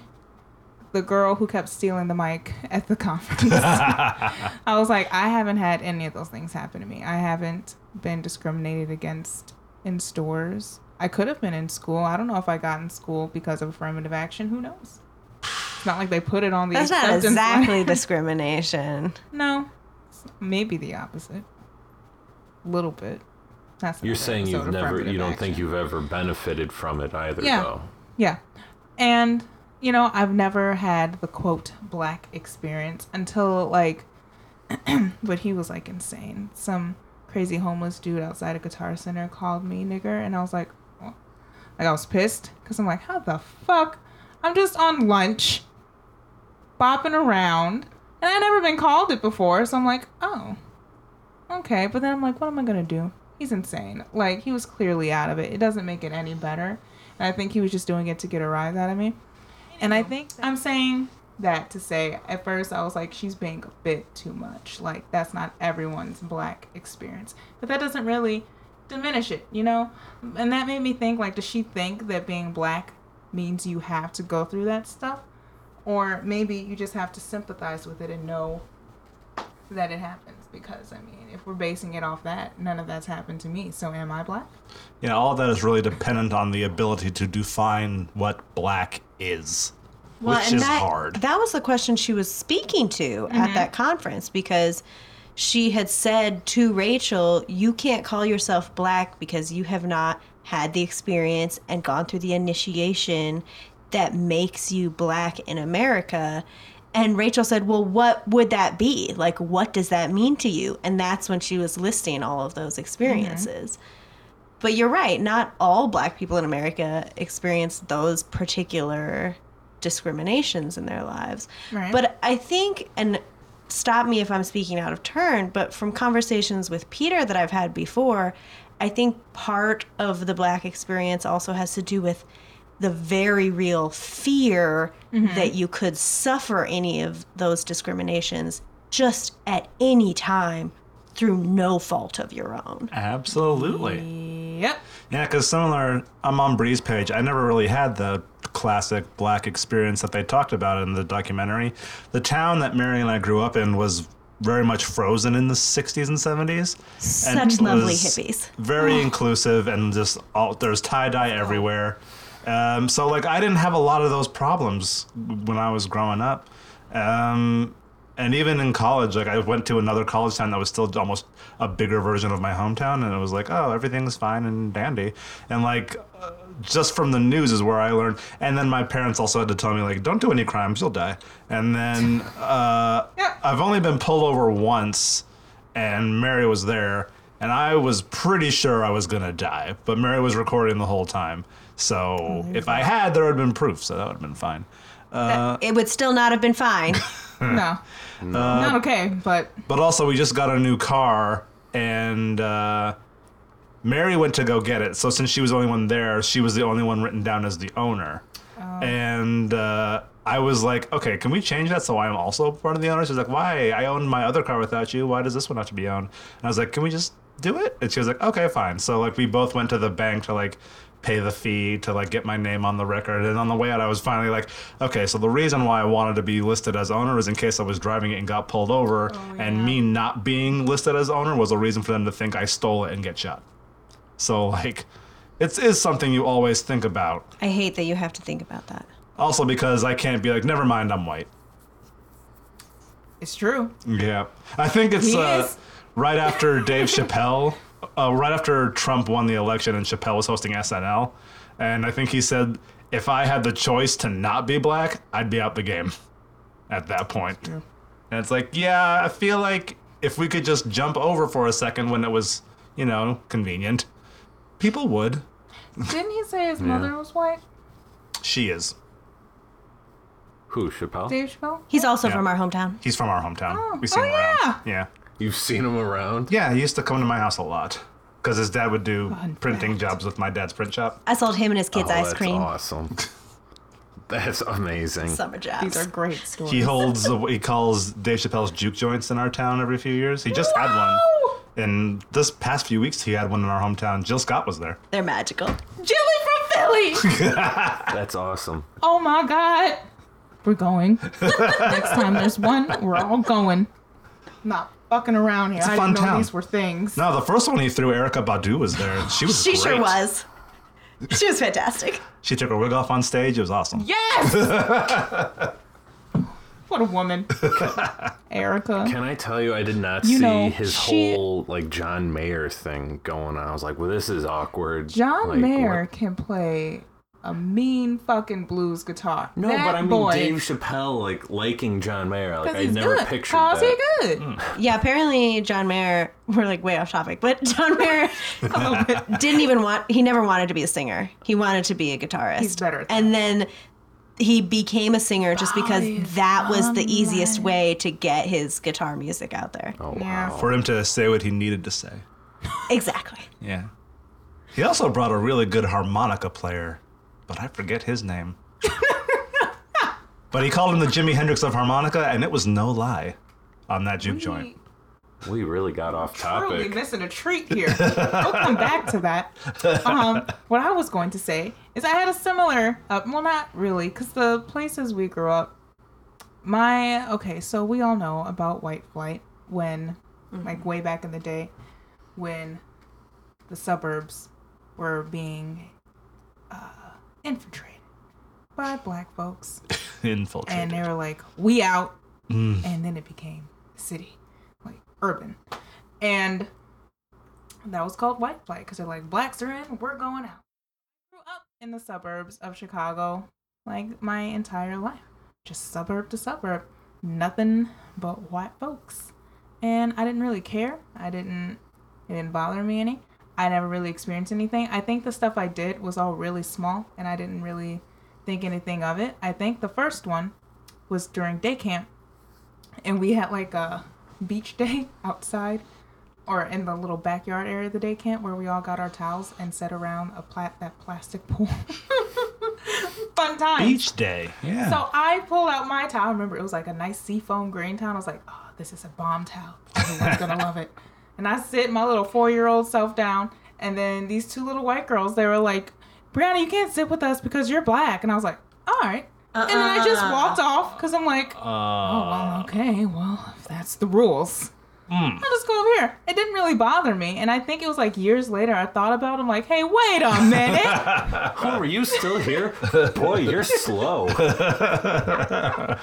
the girl who kept stealing the mic at the conference, I was like, I haven't had any of those things happen to me. I haven't been discriminated against in stores. I could have been in school. I don't know if I got in school because of affirmative action. Who knows? It's not like they put it on the That's not exactly letter. discrimination. No, maybe the opposite. A little bit. That's You're saying you've never, you don't think you've ever benefited from it either, Yeah. though. Yeah, and you know I've never had the quote black experience until like, but he was like insane. Some crazy homeless dude outside a guitar center called me nigger, and I was like, oh. like I was pissed because I'm like, how the fuck? I'm just on lunch, bopping around, and I never been called it before, so I'm like, oh, okay. But then I'm like, what am I gonna do? He's insane. Like he was clearly out of it. It doesn't make it any better. And I think he was just doing it to get a rise out of me. And I oh. think I'm saying that to say at first I was like, she's being a bit too much. Like that's not everyone's black experience. But that doesn't really diminish it, you know? And that made me think like, does she think that being black means you have to go through that stuff? Or maybe you just have to sympathize with it and know that it happens. Because I mean, if we're basing it off that, none of that's happened to me. So am I black? Yeah, all that is really dependent on the ability to define what black is. which and is that, hard. That was the question she was speaking to at mm-hmm. that conference because she had said to Rachel, You can't call yourself black because you have not had the experience and gone through the initiation that makes you black in America. And Rachel said, Well, what would that be? Like, what does that mean to you? And that's when she was listing all of those mm-hmm. experiences. But you're right, not all black people in America experience those particular discriminations in their lives. Right. But I think, and stop me if I'm speaking out of turn, but from conversations with Peter that I've had before, I think part of the black experience also has to do with the very real fear mm-hmm. that you could suffer any of those discriminations just at any time through no fault of your own. Absolutely. Yep. Yeah, because similar, I'm on Bree's page. I never really had the classic black experience that they talked about in the documentary. The town that Mary and I grew up in was very much frozen in the 60s and 70s. and Such lovely was hippies. Very inclusive and just all, there's tie dye everywhere. Um, so like I didn't have a lot of those problems when I was growing up. Um, and even in college, like I went to another college town that was still almost a bigger version of my hometown, and it was like, oh, everything's fine and dandy. And like, uh, just from the news is where I learned. And then my parents also had to tell me like, don't do any crimes, you'll die. And then uh, Yeah. I've only been pulled over once, and Mary was there, and I was pretty sure I was gonna die, but Mary was recording the whole time. So if I had, there would have been proof, so that would have been fine. Uh, it would still not have been fine. No. Not okay, but But also, we just got a new car, and uh, Mary went to go get it. So since she was the only one there, she was the only one written down as the owner. And uh, I was like, okay, can we change that so I am also part of the owner? She's like, why? I owned my other car without you. Why does this one have to be owned? And I was like, can we just do it? And she was like, okay, fine. So like we both went to the bank to like pay the fee to like get my name on the record. And on the way out, I was finally like, okay, so the reason why I wanted to be listed as owner is in case I was driving it and got pulled over, and me not being listed as owner was a reason for them to think I stole it and get shot. So like, it is something you always think about. I hate that you have to think about that. Also because I can't be like, never mind, I'm white. it's true. Yeah, I think it's He uh, is. right after Dave Chappelle, uh, right after Trump won the election and Chappelle was hosting SNL, and I think he said, if I had the choice to not be black, I'd be out the game. At that point, and it's like, yeah, I feel like if we could just jump over for a second when it was, you know, convenient, people would. Didn't he say his mother was white? She is. Who, Chappelle? Dave Chappelle? He's also Yeah. from our hometown. He's from our hometown. Oh. we see Oh, him around. yeah. Yeah. You've seen him around? Yeah, he used to come to my house a lot because his dad would do Fun printing fact. jobs with my dad's print shop. I sold him and his kids oh, ice that's cream. awesome. That's amazing. Summer jobs. These are great stories. He holds what he calls Dave Chappelle's juke joints in our town every few years. He just had one. And this past few weeks, he had one in our hometown. Jill Scott was there. They're magical. Jilly from Philly. That's awesome. oh my god. We're going. Next time there's one, we're all going. Not fucking around here. a I fun didn't know town. these were things. No, the first one he threw, Erykah Badu was there. She was She sure great. was. She was fantastic. She took her wig off on stage. It was awesome. Yes! what a woman. Erykah. Can I tell you, I did not You see know, his she- whole like John Mayer thing going on. I was like, well, this is awkward. John Like, Mayer what- can play a mean fucking blues guitar. No, that but I mean boy, Dave Chappelle like liking John Mayer. Like 'cause I he's never good. pictured Cause that. he good. Hmm. Yeah, apparently John Mayer, we're like way off topic, but John Mayer didn't even want, he never wanted to be a singer. He wanted to be a guitarist. He's better at that. And then he became a singer just because that was the easiest way to get his guitar music out there. Oh Yeah. wow. For him to say what he needed to say. Exactly. Yeah. He also brought a really good harmonica player, but I forget his name. but he called him the Jimi Hendrix of harmonica, and it was no lie on that juke joint. we really got off Really topic. missing a treat here. we'll come back to that. Um, what I was going to say is I had a similar, uh, well, not really, because the places we grew up, my, okay, so we all know about white flight when, like, way back in the day, when the suburbs were being uh, infiltrated by black folks. Infiltrated. and they were like, "We out," Mm. and then it became city, like urban, and that was called white flight because they're like, "Blacks are in, we're going out." Grew up in the suburbs of Chicago, like my entire life, just suburb to suburb, nothing but white folks, and I didn't really care. I didn't. It didn't bother me any. I never really experienced anything. I think the stuff I did was all really small, and I didn't really think anything of it. I think the first one was during day camp, and we had like a beach day outside or in the little backyard area of the day camp where we all got our towels and sat around a that plastic pool. Fun time. Beach day. Yeah. So I pulled out my towel. I remember it was like a nice seafoam green towel. I was like, oh, this is a bomb towel. Everyone's gonna love it. And I sit my little four year old self down, and then these two little white girls, they were like, Brianna, you can't sit with us because you're black. And I was like, all right. And then I just uh-uh. walked off because I'm like, oh, well, uh. okay. Well, if that's the rules. Mm. I'll just go over here. It didn't really bother me. And I think it was like years later I thought about it. I'm like, hey, wait a minute. Oh, are you still here? Boy, you're slow. I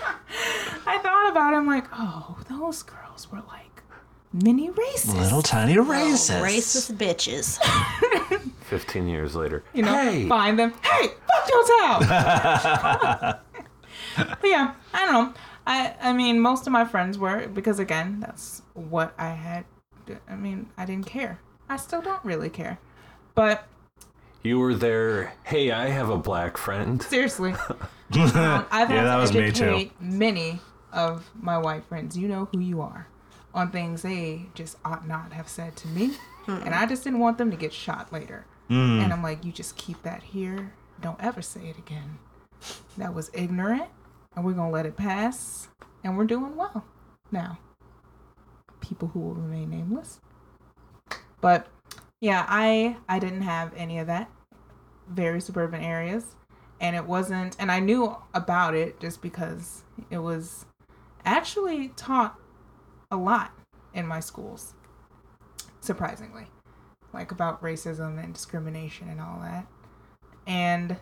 thought about it. I'm like, oh, those girls were like mini racist. Little tiny racist. Racist bitches. 15 years later. you know, hey, find them. Hey, fuck your town. but yeah, I don't know. I I mean, most of my friends were because again, that's what I had. I mean, I didn't care. I still don't really care. But you were there. Hey, I have a black friend. seriously, um, I've had Yeah, that to was me too. educate many of my white friends. You know who you are on things they just ought not have said to me, and I just didn't want them to get shot later. Mm. And I'm like, you just keep that here. Don't ever say it again. That was ignorant, and we're gonna let it pass, and we're doing well now. People who will remain nameless. But yeah, I I didn't have any of that. Very suburban areas, and it wasn't. And I knew about it just because it was actually taught a lot in my schools. Surprisingly like about racism and discrimination and all that. And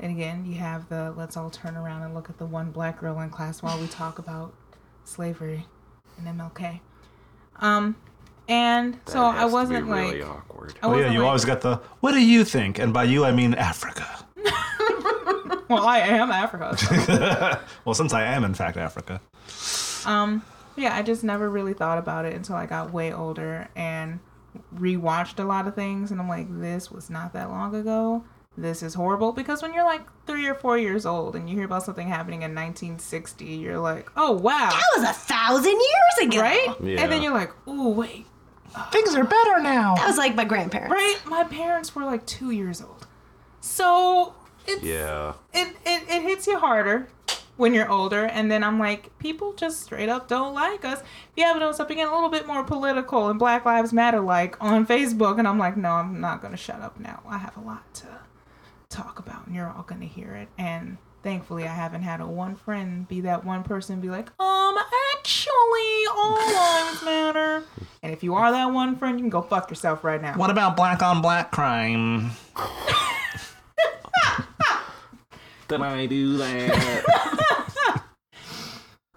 and again, you have the let's all turn around and look at the one black girl in class while we talk about slavery and MLK. Um and so That I has to wasn't be like awkward. I Oh yeah, you like, always got the. What do you think? And by you, I mean Africa. well, I am Africa. so- well, since I am in fact Africa. Um, yeah, I just never really thought about it until I got way older and rewatched a lot of things, and I'm like, this was not that long ago. This is horrible because when you're like three or four years old and you hear about something happening in 1960, you're like, oh wow, That was a thousand years ago. right? Yeah. And then you're like, oh wait, Things are better now. That was like my grandparents. right? My parents were like two years old, so it's Yeah. it, it, it hits you harder when you're older and then i'm like people just straight up don't like us. If you happen to know something getting a little bit more political and black lives matter like on facebook and i'm like no i'm not going to shut up now. I have a lot to talk about and you're all going to hear it. And thankfully i haven't had a one friend be that one person be like um actually all lives matter. And if you are that one friend you can go fuck yourself right now. What about black on black crime? Did I do that?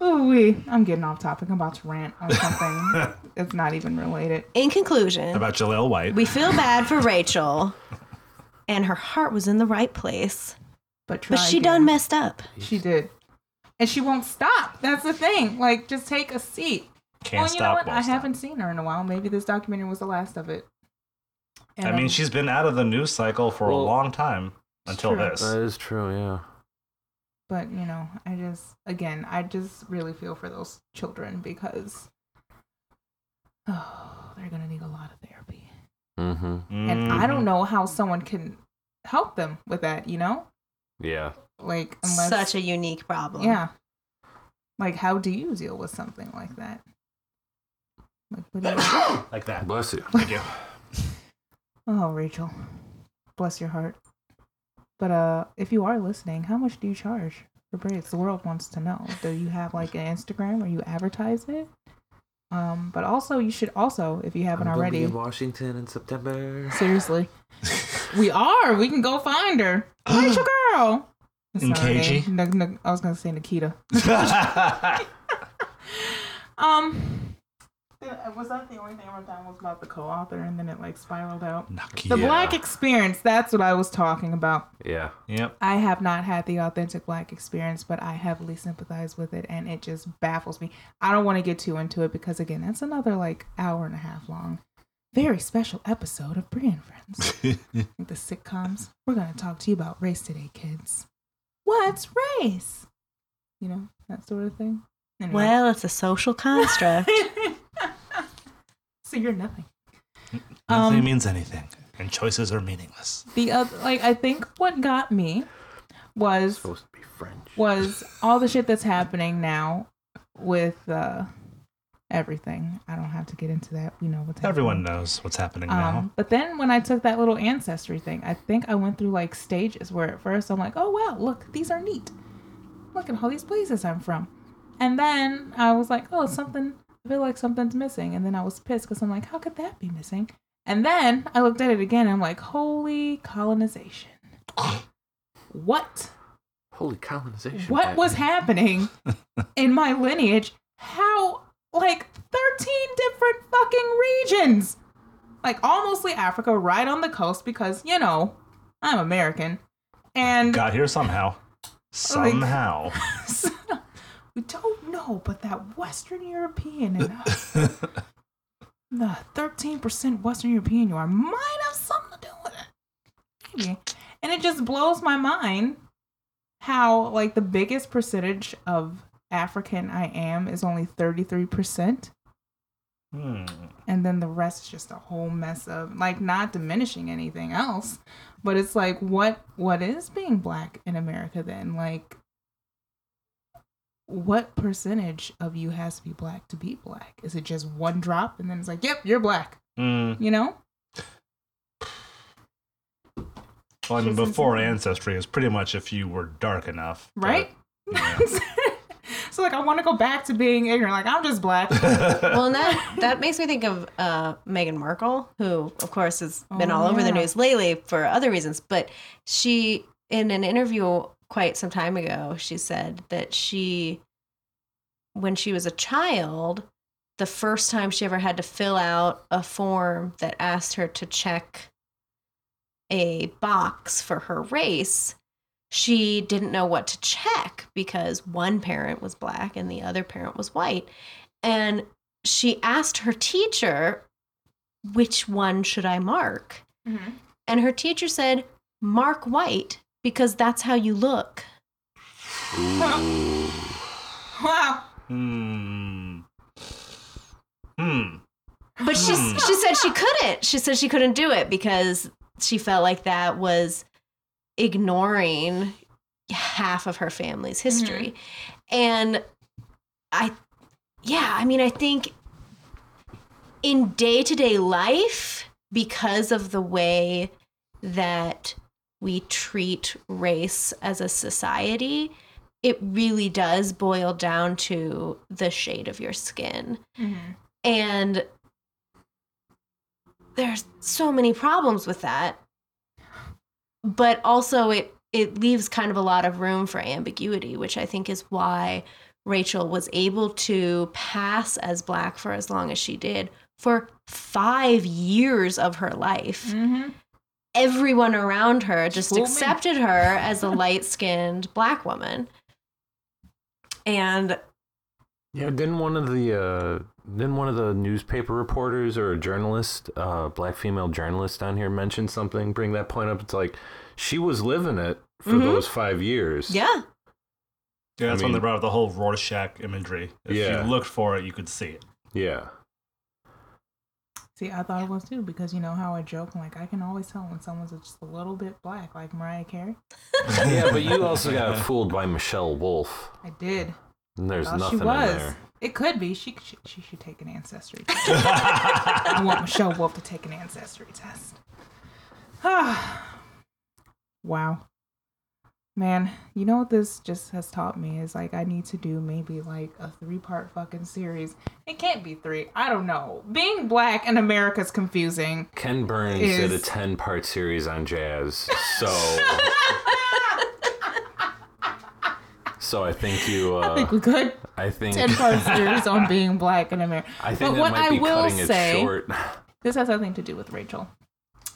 Ooh, wee. I'm getting off topic. I'm about to rant on something that's not even related. In conclusion, About Jaleel White. we feel bad for Rachel, and her heart was in the right place, But try but she again. done messed up. She did, and she won't stop. That's the thing. Like, just take a seat. Can't well, you know stop. what? won't I stop. haven't seen her in a while. Maybe this documentary was the last of it. And I mean, um, she's been out of the news cycle for a Well, long time until true. this. that is true, yeah. But you know, I just again, I just really feel for those children because, oh, they're gonna need a lot of therapy. Mm-hmm. And I don't know how someone can help them with that. You know, Yeah. like unless Such a unique problem. Yeah. Like, how do you deal with something like that? Like, what do you? like that. Bless you. Thank you. oh, Rachel, bless your heart. But uh, if you are listening, how much do you charge for braids? The world wants to know. Do you have like an Instagram where you advertise it? Um, but also you should also, if you haven't I'm already, be in Washington in September. seriously, we are. We can go find her. Rachel girl. That's not her NKG? name. N- N- I was gonna say Nikita. Um, was that the only thing I wrote down was about the co-author, and then it like spiraled out. Nakia. The Black Experience. That's what I was talking about. Yeah. Yep. I have not had the authentic Black experience, but I heavily sympathize with it, and it just baffles me. I don't want to get too into it because again, that's another like hour and a half long, very special episode of Brie and Friends. the sitcoms. We're gonna talk to you about race today, kids. What's race? You know that sort of thing. Anyway. Well, it's a social construct. so you're nothing. Nothing Um, means anything, and choices are meaningless. The other, like, I think what got me was Supposed to be French. was all the shit that's happening now with uh everything. I don't have to get into that. We know what's happening. Everyone knows what's happening now. Um, but then when I took that little ancestry thing, I think I went through like stages where at first I'm like, oh wow, look, these are neat. Look at all these places I'm from. And then I was like, oh, something, I feel like something's missing. And then I was pissed because I'm like, how could that be missing? And then I looked at it again and I'm like, holy colonization. what? Holy colonization. What was happening in my lineage? How, like, 13 different fucking regions? Like, all mostly Africa, right on the coast, because, you know, I'm American. And Got here somehow. Somehow. we don't know, but that Western European and uh, the 13% Western European you are might have something to do with it. Maybe. And it just blows my mind how, like, the biggest percentage of African I am is only 33%. Hmm. And then the rest is just a whole mess of, like, not diminishing anything else. But it's like, what what is being black in America then? Like, what percentage of you has to be black to be black? Is it just one drop and then it's like, yep, you're black? Hmm. You know? Well, I mean, Just before insane. ancestry is pretty much if you were dark enough, but- Right? yeah. so like I want to go back to being ignorant. Like I'm just black. well, and that that makes me think of uh, Meghan Markle, who, of course, has been Oh, all over the news lately for other reasons. But she, in an interview quite some time ago, she said that she, when she was a child, the first time she ever had to fill out a form that asked her to check a box for her race, she didn't know what to check because one parent was black and the other parent was white. And she asked her teacher, which one should I mark? Mm-hmm. And her teacher said, mark white because that's how you look. Ooh. Wow. Hmm. Hmm. But she Hmm. she said she couldn't. She said she couldn't do it because she felt like that was ignoring half of her family's history. And I yeah, I mean I think in day-to-day life because of the way that we treat race as a society, it really does boil down to the shade of your skin. And there's so many problems with that but also it it leaves kind of a lot of room for ambiguity which i think is why rachel was able to pass as black for as long as she did for 5 years of her life. Mm-hmm. Everyone around her just Fool me. accepted her as a light-skinned black woman and Yeah, didn't one of the uh, didn't one of the newspaper reporters or a journalist, uh, black female journalist down here mention something, bring that point up? It's like she was living it for Mhm. those five years. yeah Yeah, that's I when they mean- brought up the whole Rorschach imagery. If Yeah. you looked for it, you could see it. Yeah. See, I thought it was too because you know how I joke, like I can always tell when someone's just a little bit black, like Mariah Carey. yeah, but you also got fooled by Michelle Wolf. I did. And there's Thought nothing she was. in there. It could be. She, she she should take an ancestry. test. I want Michelle Wolf to take an ancestry test. wow. Man, you know what this just has taught me is like I need to do maybe like a three part fucking series. It can't be three. I don't know. Being black in America is confusing. Ken Burns Is- did a 10 part series on jazz. So So I think you. Uh, I think we could. I think. Ten part series on being black in America. I think but what I will say- it short. This has nothing to do with Rachel.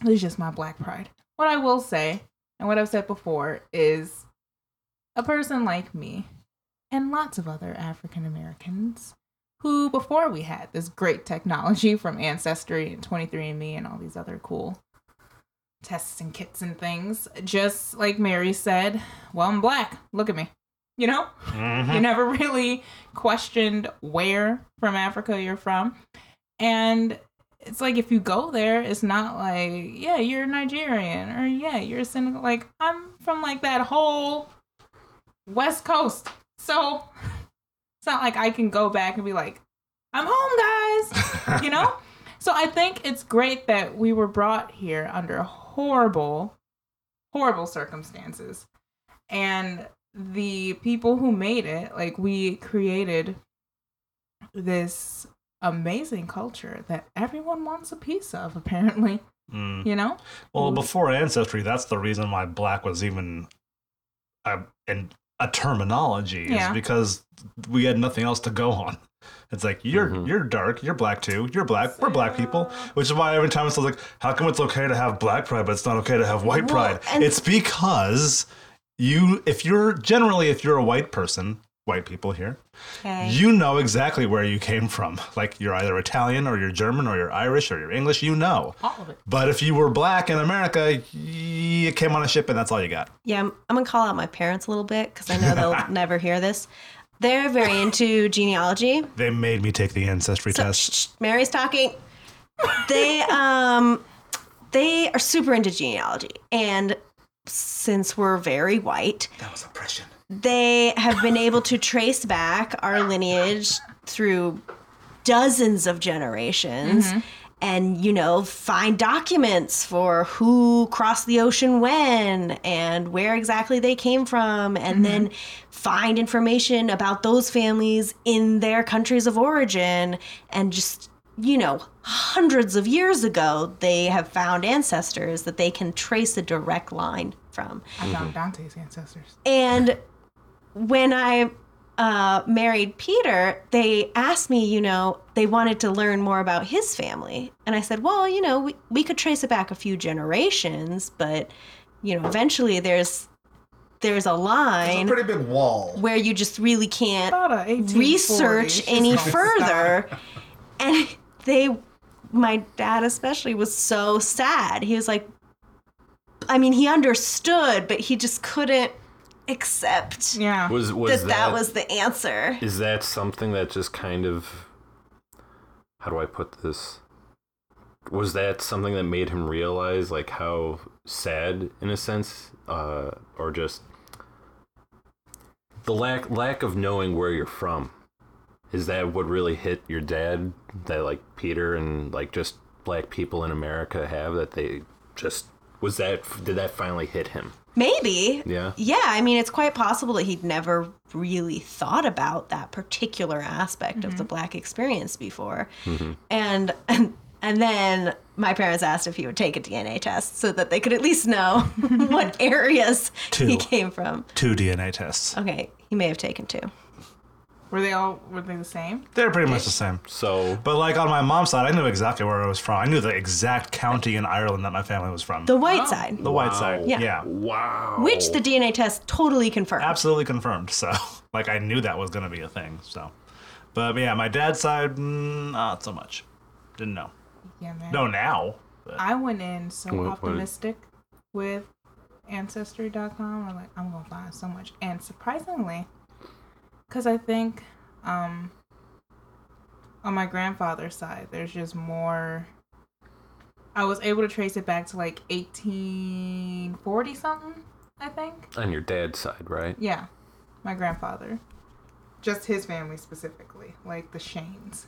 This is just my black pride. What I will say, and what I've said before, is a person like me and lots of other African Americans who, before we had this great technology from Ancestry and 23andMe and all these other cool tests and kits and things, just like Mary said, well, I'm black. Look at me. You know? Mhm. You never really questioned where from Africa you're from. And it's like if you go there, it's not like, yeah, you're Nigerian or yeah, you're Senegal. Like, I'm from like that whole West Coast. So it's not like I can go back and be like, I'm home, guys. You know? so I think it's great that we were brought here under horrible, horrible circumstances. And the people who made it, like we created this amazing culture that everyone wants a piece of, apparently. Mm. You know? Well, before ancestry, that's the reason why black was even a, in a terminology Yeah. is because we had nothing else to go on. It's like you're Mhm. you're dark, you're black too, you're black, we're black people, which is why every time it's like, how come it's okay to have black pride, but it's not okay to have white Well, pride? and- it's because you, if you're generally if you're a white person, white people here, Okay. you know exactly where you came from. Like you're either Italian or you're German or you're Irish or you're English. You know. All of it. But if you were black in America, you came on a ship and that's all you got. Yeah, I'm, I'm gonna call out my parents a little bit because I know they'll never hear this. They're very into genealogy. They made me take the ancestry So, test. shh, shh, Mary's talking. They um, they are super into genealogy, and since we're very white, That was oppression. They have been able to trace back our lineage through dozens of generations mm-hmm. and you know find documents for who crossed the ocean when and where exactly they came from and mm-hmm. then find information about those families in their countries of origin. And just you know hundreds of years ago they have found ancestors that they can trace a direct line from. I found mm-hmm. Dante's ancestors. and when I uh, married Peter, they asked me, you know, they wanted to learn more about his family. And I said, well, you know, we, we could trace it back a few generations, but, you know, eventually there's there's a line pretty big wall. where you just really can't About a 1840s. research any gonna further. And they, my dad especially, was so sad. He was like, I mean, he understood, but he just couldn't accept. Yeah. Was was that, that was the answer. Is that something that just kind of how do I put this? Was that something that made him realize like how sad in a sense uh or just the lack lack of knowing where you're from? Is that what really hit your dad that like Peter and like just black people in America have that they just was that did that finally hit him? Maybe. Yeah. Yeah, I mean, it's quite possible that he'd never really thought about that particular aspect of the black experience before. Mm-hmm. And, and and then my parents asked if he would take a DNA test so that they could at least know what areas he came from. Two DNA tests. Okay, he may have taken two. Were they all were they the same? They're pretty much the same. So But like on my mom's side, I knew exactly where I was from. I knew the exact county in Ireland that my family was from. The white Oh. side, The white side. Yeah. yeah. wow. which the DNA test totally confirmed. Absolutely confirmed. So, like, I knew that was going to be a thing. So, but yeah, my dad's side, mm, not so much. Didn't know. Yeah, man. No, now. But I went in so What- what- optimistic with ancestry.com. I'm like, I'm gonna find so much, and surprisingly, because I think um, on my grandfather's side, there's just more. I was able to trace it back to like 1840 something, I think. on your dad's side, right? Yeah, my grandfather. Just his family specifically, like the Shanes.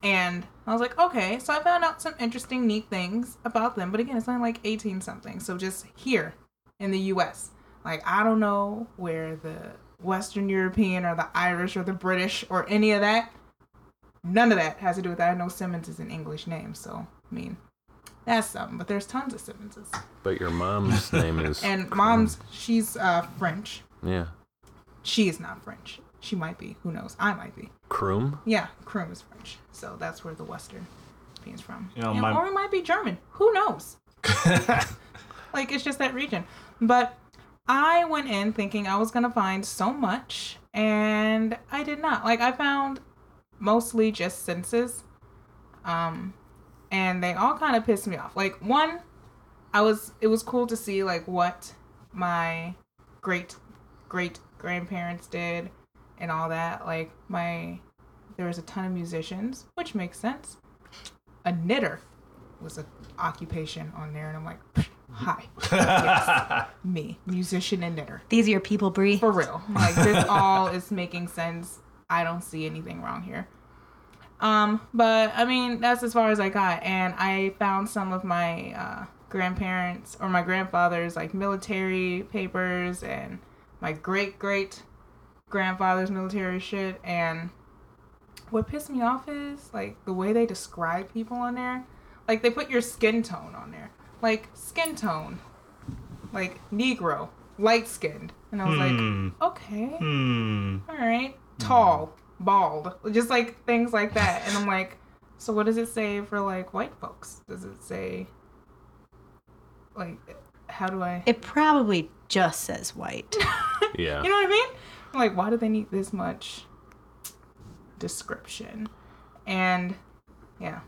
And I was like, okay, so I found out some interesting, neat things about them. But again, it's not like 18 something. So just here in the US. Like, I don't know where the Western European or the Irish or the British or any of that. None of that has to do with that. I know Simmons is an English name. So, I mean, that's something. But there's tons of Simmonses. But your mom's name is And mom's, she's uh, French. yeah. she is not French. She might be. Who knows? I might be. Kroom? Yeah, Krum is French. So that's where the Western Europeans from. You know, And- my- or it might be German. Who knows? like it's just that region. But I went in thinking I was gonna find so much, and I did not. Like I found mostly just senses, um, and they all kind of pissed me off. Like one, I was it was cool to see like what my great great grandparents did and all that. Like my there was a ton of musicians, which makes sense. A knitter was an occupation on there, and I'm like, hi, yes, me, musician and knitter, These are your people, Bree. for real. Like this all is making sense. I don't see anything wrong here. Um, but I mean, that's as far as I got, and I found some of my uh, grandparents or my grandfather's like military papers and my great great grandfather's military shit. And what pissed me off is like the way they describe people on there. Like they put your skin tone on there, like skin tone, like Negro, light skinned, and I was Hmm. like, okay, Hmm. all right, tall, bald, just like things like that. And I'm like, so what does it say for like white folks? Does it say like how do I? It probably just says white. Yeah. You know what I mean? I'm like, why do they need this much description? And yeah,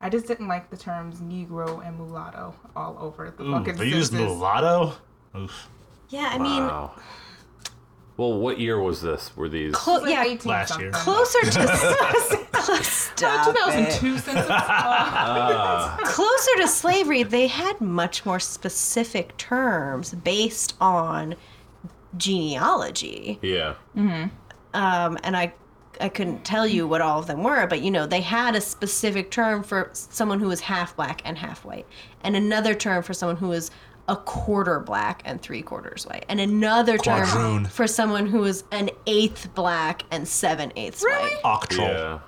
I just didn't like the terms Negro and mulatto all over the Ooh, fucking they used mulatto. Oof. Yeah, I mean, wow. Well, what year was this? Were these? clo- Like yeah, 18 last year. something. closer to stop it. 2002 census. Uh, Closer to slavery, they had much more specific terms based on genealogy. yeah. Mm-hmm. um, and I I couldn't tell you what all of them were, but you know they had a specific term for someone who was half black and half white, and another term for someone who was a quarter black and three quarters white, and another term for someone who was an eighth black and seven eighths white. Octoroon. Yeah.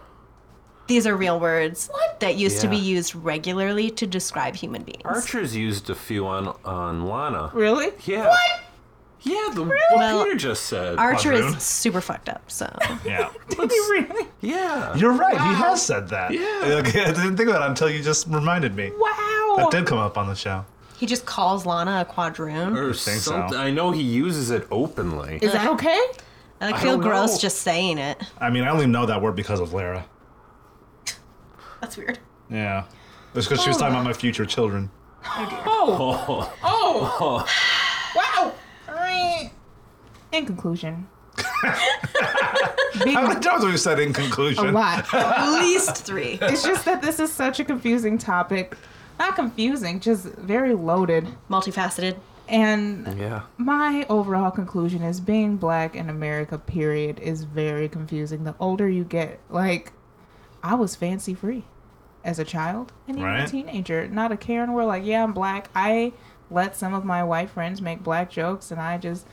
These are real words that used to be Yeah. used regularly to describe human beings. Archers used a few on on Lana. really? Yeah. What? Yeah, the what Well, Peter just said. Archer Quadroon? is super fucked up, so Yeah. Did you really? yeah. You're right. He has said that. Yeah. Okay, I didn't think of that until you just reminded me. Wow. That did come up on the show. he just calls Lana a quadroon. or think so. something. I know he uses it openly. Is that okay? I I feel don't gross know. just saying it. I mean, I only know that word because of Lara. That's weird. Yeah. It's because she was oh. talking about my future children. Oh. Oh. Oh. wow. All right. In conclusion, being How many times have we said in conclusion? a conclusion? lot. At least three. It's just that this is such a confusing topic. Not confusing, just very loaded. Multifaceted. And Yeah. my overall conclusion is being black in America, period, is very confusing. The older you get, like, I was fancy free as a child and even a teenager. Not a care in the world. Like, yeah, I'm black. I let some of my white friends make black jokes, and I just,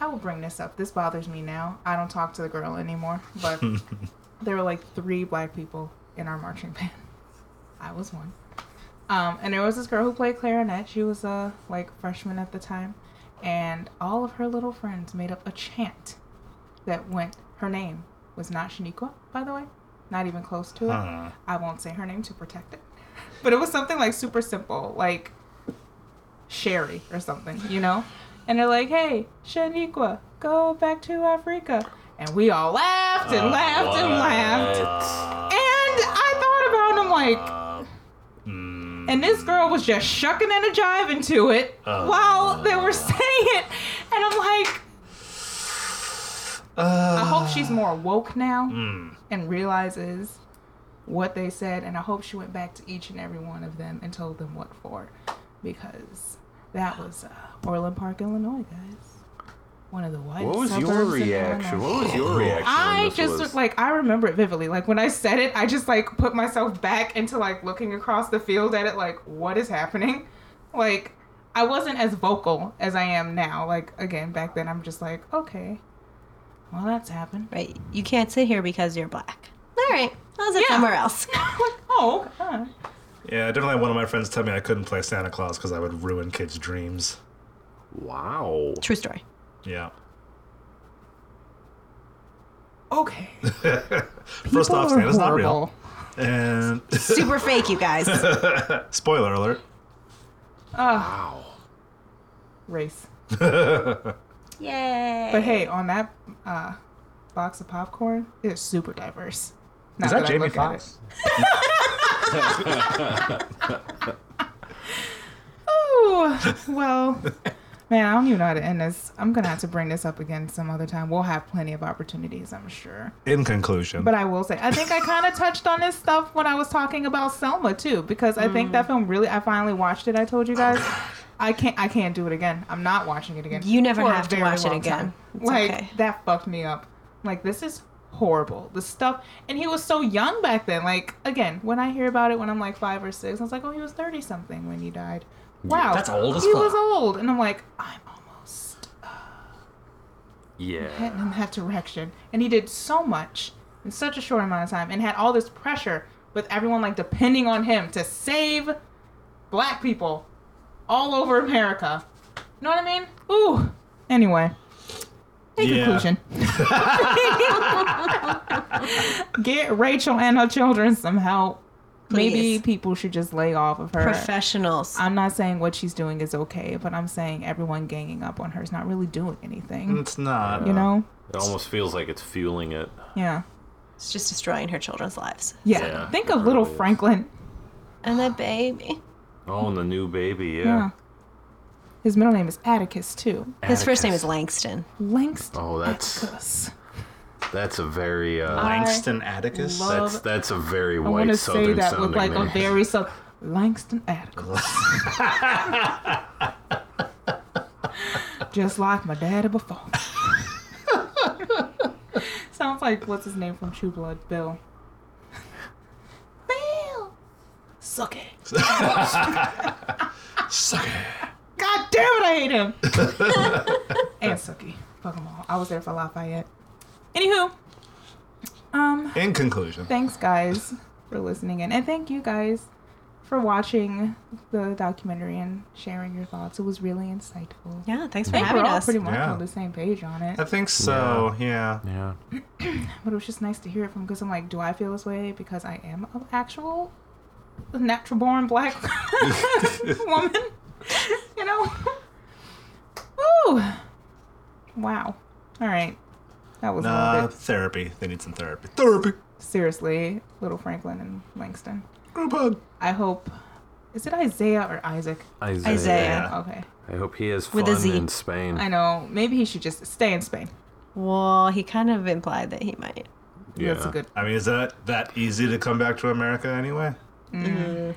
I will bring this up. This bothers me now. I don't talk to the girl anymore, but there were like three black people in our marching band. I was one. Um, and there was this girl who played clarinet. She was uh, like freshman at the time, and all of her little friends made up a chant that went. Her name was not Shaniqua, by the way, not even close to it. Huh. I won't say her name to protect it, but it was something like super simple, like Sherry or something, you know. And they're like, "Hey, Shaniqua, go back to Africa," and we all laughed and uh, laughed and laughed. And I thought about it, I'm like, hmm. and this girl was just shucking and a jiving to it oh. while they were saying it. And I'm like, I hope she's uh. more woke now hmm. and realizes what they said. And I hope she went back to each and every one of them and told them what for. Because that was uh, Orland Park, Illinois, guys. One of the whitest What was your reaction? What was your reaction? I just was- like I remember it vividly. Like when I said it, I just like put myself back into like looking across the field at it, like what is happening. Like I wasn't as vocal as I am now. Like again, back then I'm just like, okay, well that's happened. Right. You can't sit here because you're black. All right. I'll sit Yeah. somewhere else. like, oh, okay. Yeah, I definitely had one of my friends tell me I couldn't play Santa Claus because I would ruin kids' dreams. Wow. True story. Yeah. Okay. First People off, are Santa's not real. horrible. And Super fake, you guys. spoiler alert. Wow. Race. Yay. But hey, on that uh, box of popcorn, it's super diverse. Now Is that I Jamie look at. Foxx? Ooh, well, man, I don't even know how to end this. I'm gonna have to bring this up again some other time. We'll have plenty of opportunities, I'm sure. In conclusion, But I will say, I think I kind of touched on this stuff when I was talking about Selma too, because I think that hmm. film really. I finally watched it. I told you oh guys. I can't. I can't do it again. I'm not watching it again. You never have to watch it again. It's like okay. that fucked me up. Like this is horrible. The stuff, and he was so young back then. Like again, when I hear about it when I'm like five or six, I was like, oh, he was thirty something when he died. Wow, that's old as He fuck. was old, and I'm like, I'm almost uh, Yeah. heading in that direction. And he did so much in such a short amount of time and had all this pressure with everyone like depending on him to save black people all over America. You know what I mean? Ooh. Anyway. In Yeah. conclusion. Get Rachel and her children some help. Maybe people should just lay off of her. Professionals. I'm not saying what she's doing is okay, but I'm saying everyone ganging up on her is not really doing anything. it's not. You know? It almost feels like it's fueling it. Yeah. It's just destroying her children's lives. Yeah. Yeah, Think it of little is. Franklin. And the baby. Oh, and the new baby, yeah. Yeah. His middle name is Atticus too. His first name is Langston. Langston. Oh, that's Atticus. that's a very uh, Langston Atticus. love- that's that's a very I want white to say southern that sounding with like name. a very so Langston Atticus. Just like my daddy before. Sounds like what's his name from True Blood, Bill. Bill. Suck it. Suck it. God damn it, I hate him. and Sookie. Fuck them all. I was there for Lafayette. Anywho, um, In conclusion, thanks guys for listening in, and thank you guys for watching the documentary and sharing your thoughts. It was really insightful. Yeah, thanks for I for think having we're all us. pretty much Yeah. on the same page on it, I think so. Yeah. yeah. but it was just nice to hear it from because I'm like, do I feel this way because I am an actual natural born black woman? you know? Ooh. Wow. All right. That was a Nah, little bit therapy. They need some therapy. Therapy. seriously, little Franklin and Langston. Group hug. I hope. Is it Isaiah or Isaac? Isaiah. Isaiah. Okay. I hope he has With fun a Z. in Spain. I know. Maybe he should just stay in Spain. Well, he kind of implied that he might. Yeah. That's a good. I mean, is that that easy to come back to America anyway? Mm. Mm.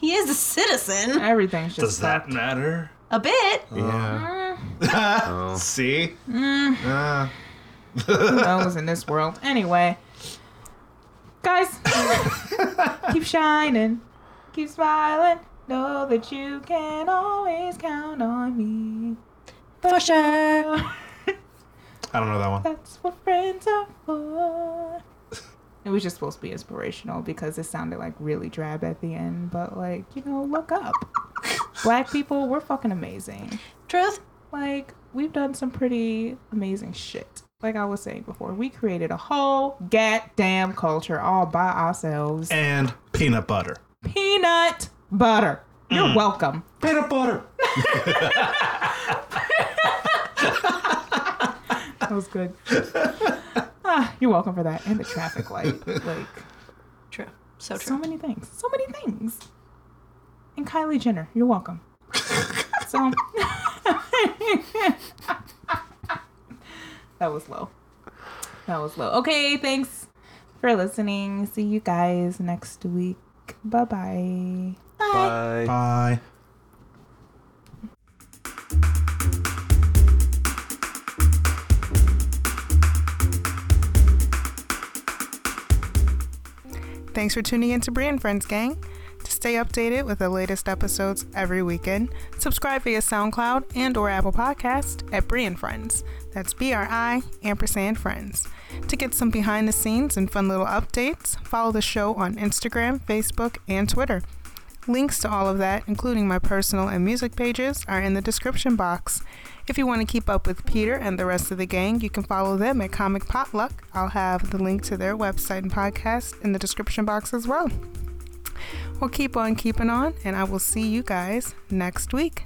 He is a citizen. Everything's just. Does that fucked. matter? A bit. Yeah. Oh. See? mm. Uh, who knows in this world? Anyway, guys, keep shining, keep smiling. Know that you can always count on me. For sure. I don't know that one. That's what friends are for. It was just supposed to be inspirational because it sounded like really drab at the end, but like, you know, look up. Black people, we're fucking amazing. Truth. Like, we've done some pretty amazing shit. Like I was saying before, we created a whole goddamn culture all by ourselves. And peanut butter. Peanut butter. You're mm. welcome. Peanut butter. That was good. Ah, you're welcome for that. And the traffic light. Like, True. So so many things. So many things. And Kylie Jenner, you're welcome. so that was low. That was low. Okay, thanks for listening. See you guys next week. Bye-bye. Bye. Bye. Thanks for tuning in to Brie and Friends Gang. To stay updated with the latest episodes every weekend, subscribe via SoundCloud and or Apple Podcast at Brie and Friends. That's B-R-I ampersand Friends. To get some behind the scenes and fun little updates, follow the show on Instagram, Facebook, and Twitter. Links to all of that, including my personal and music pages, are in the description box. If you want to keep up with Peter and the rest of the gang, you can follow them at Comic Potluck. I'll have the link to their website and podcast in the description box as well. Well, keep on keeping on, and I will see you guys next week.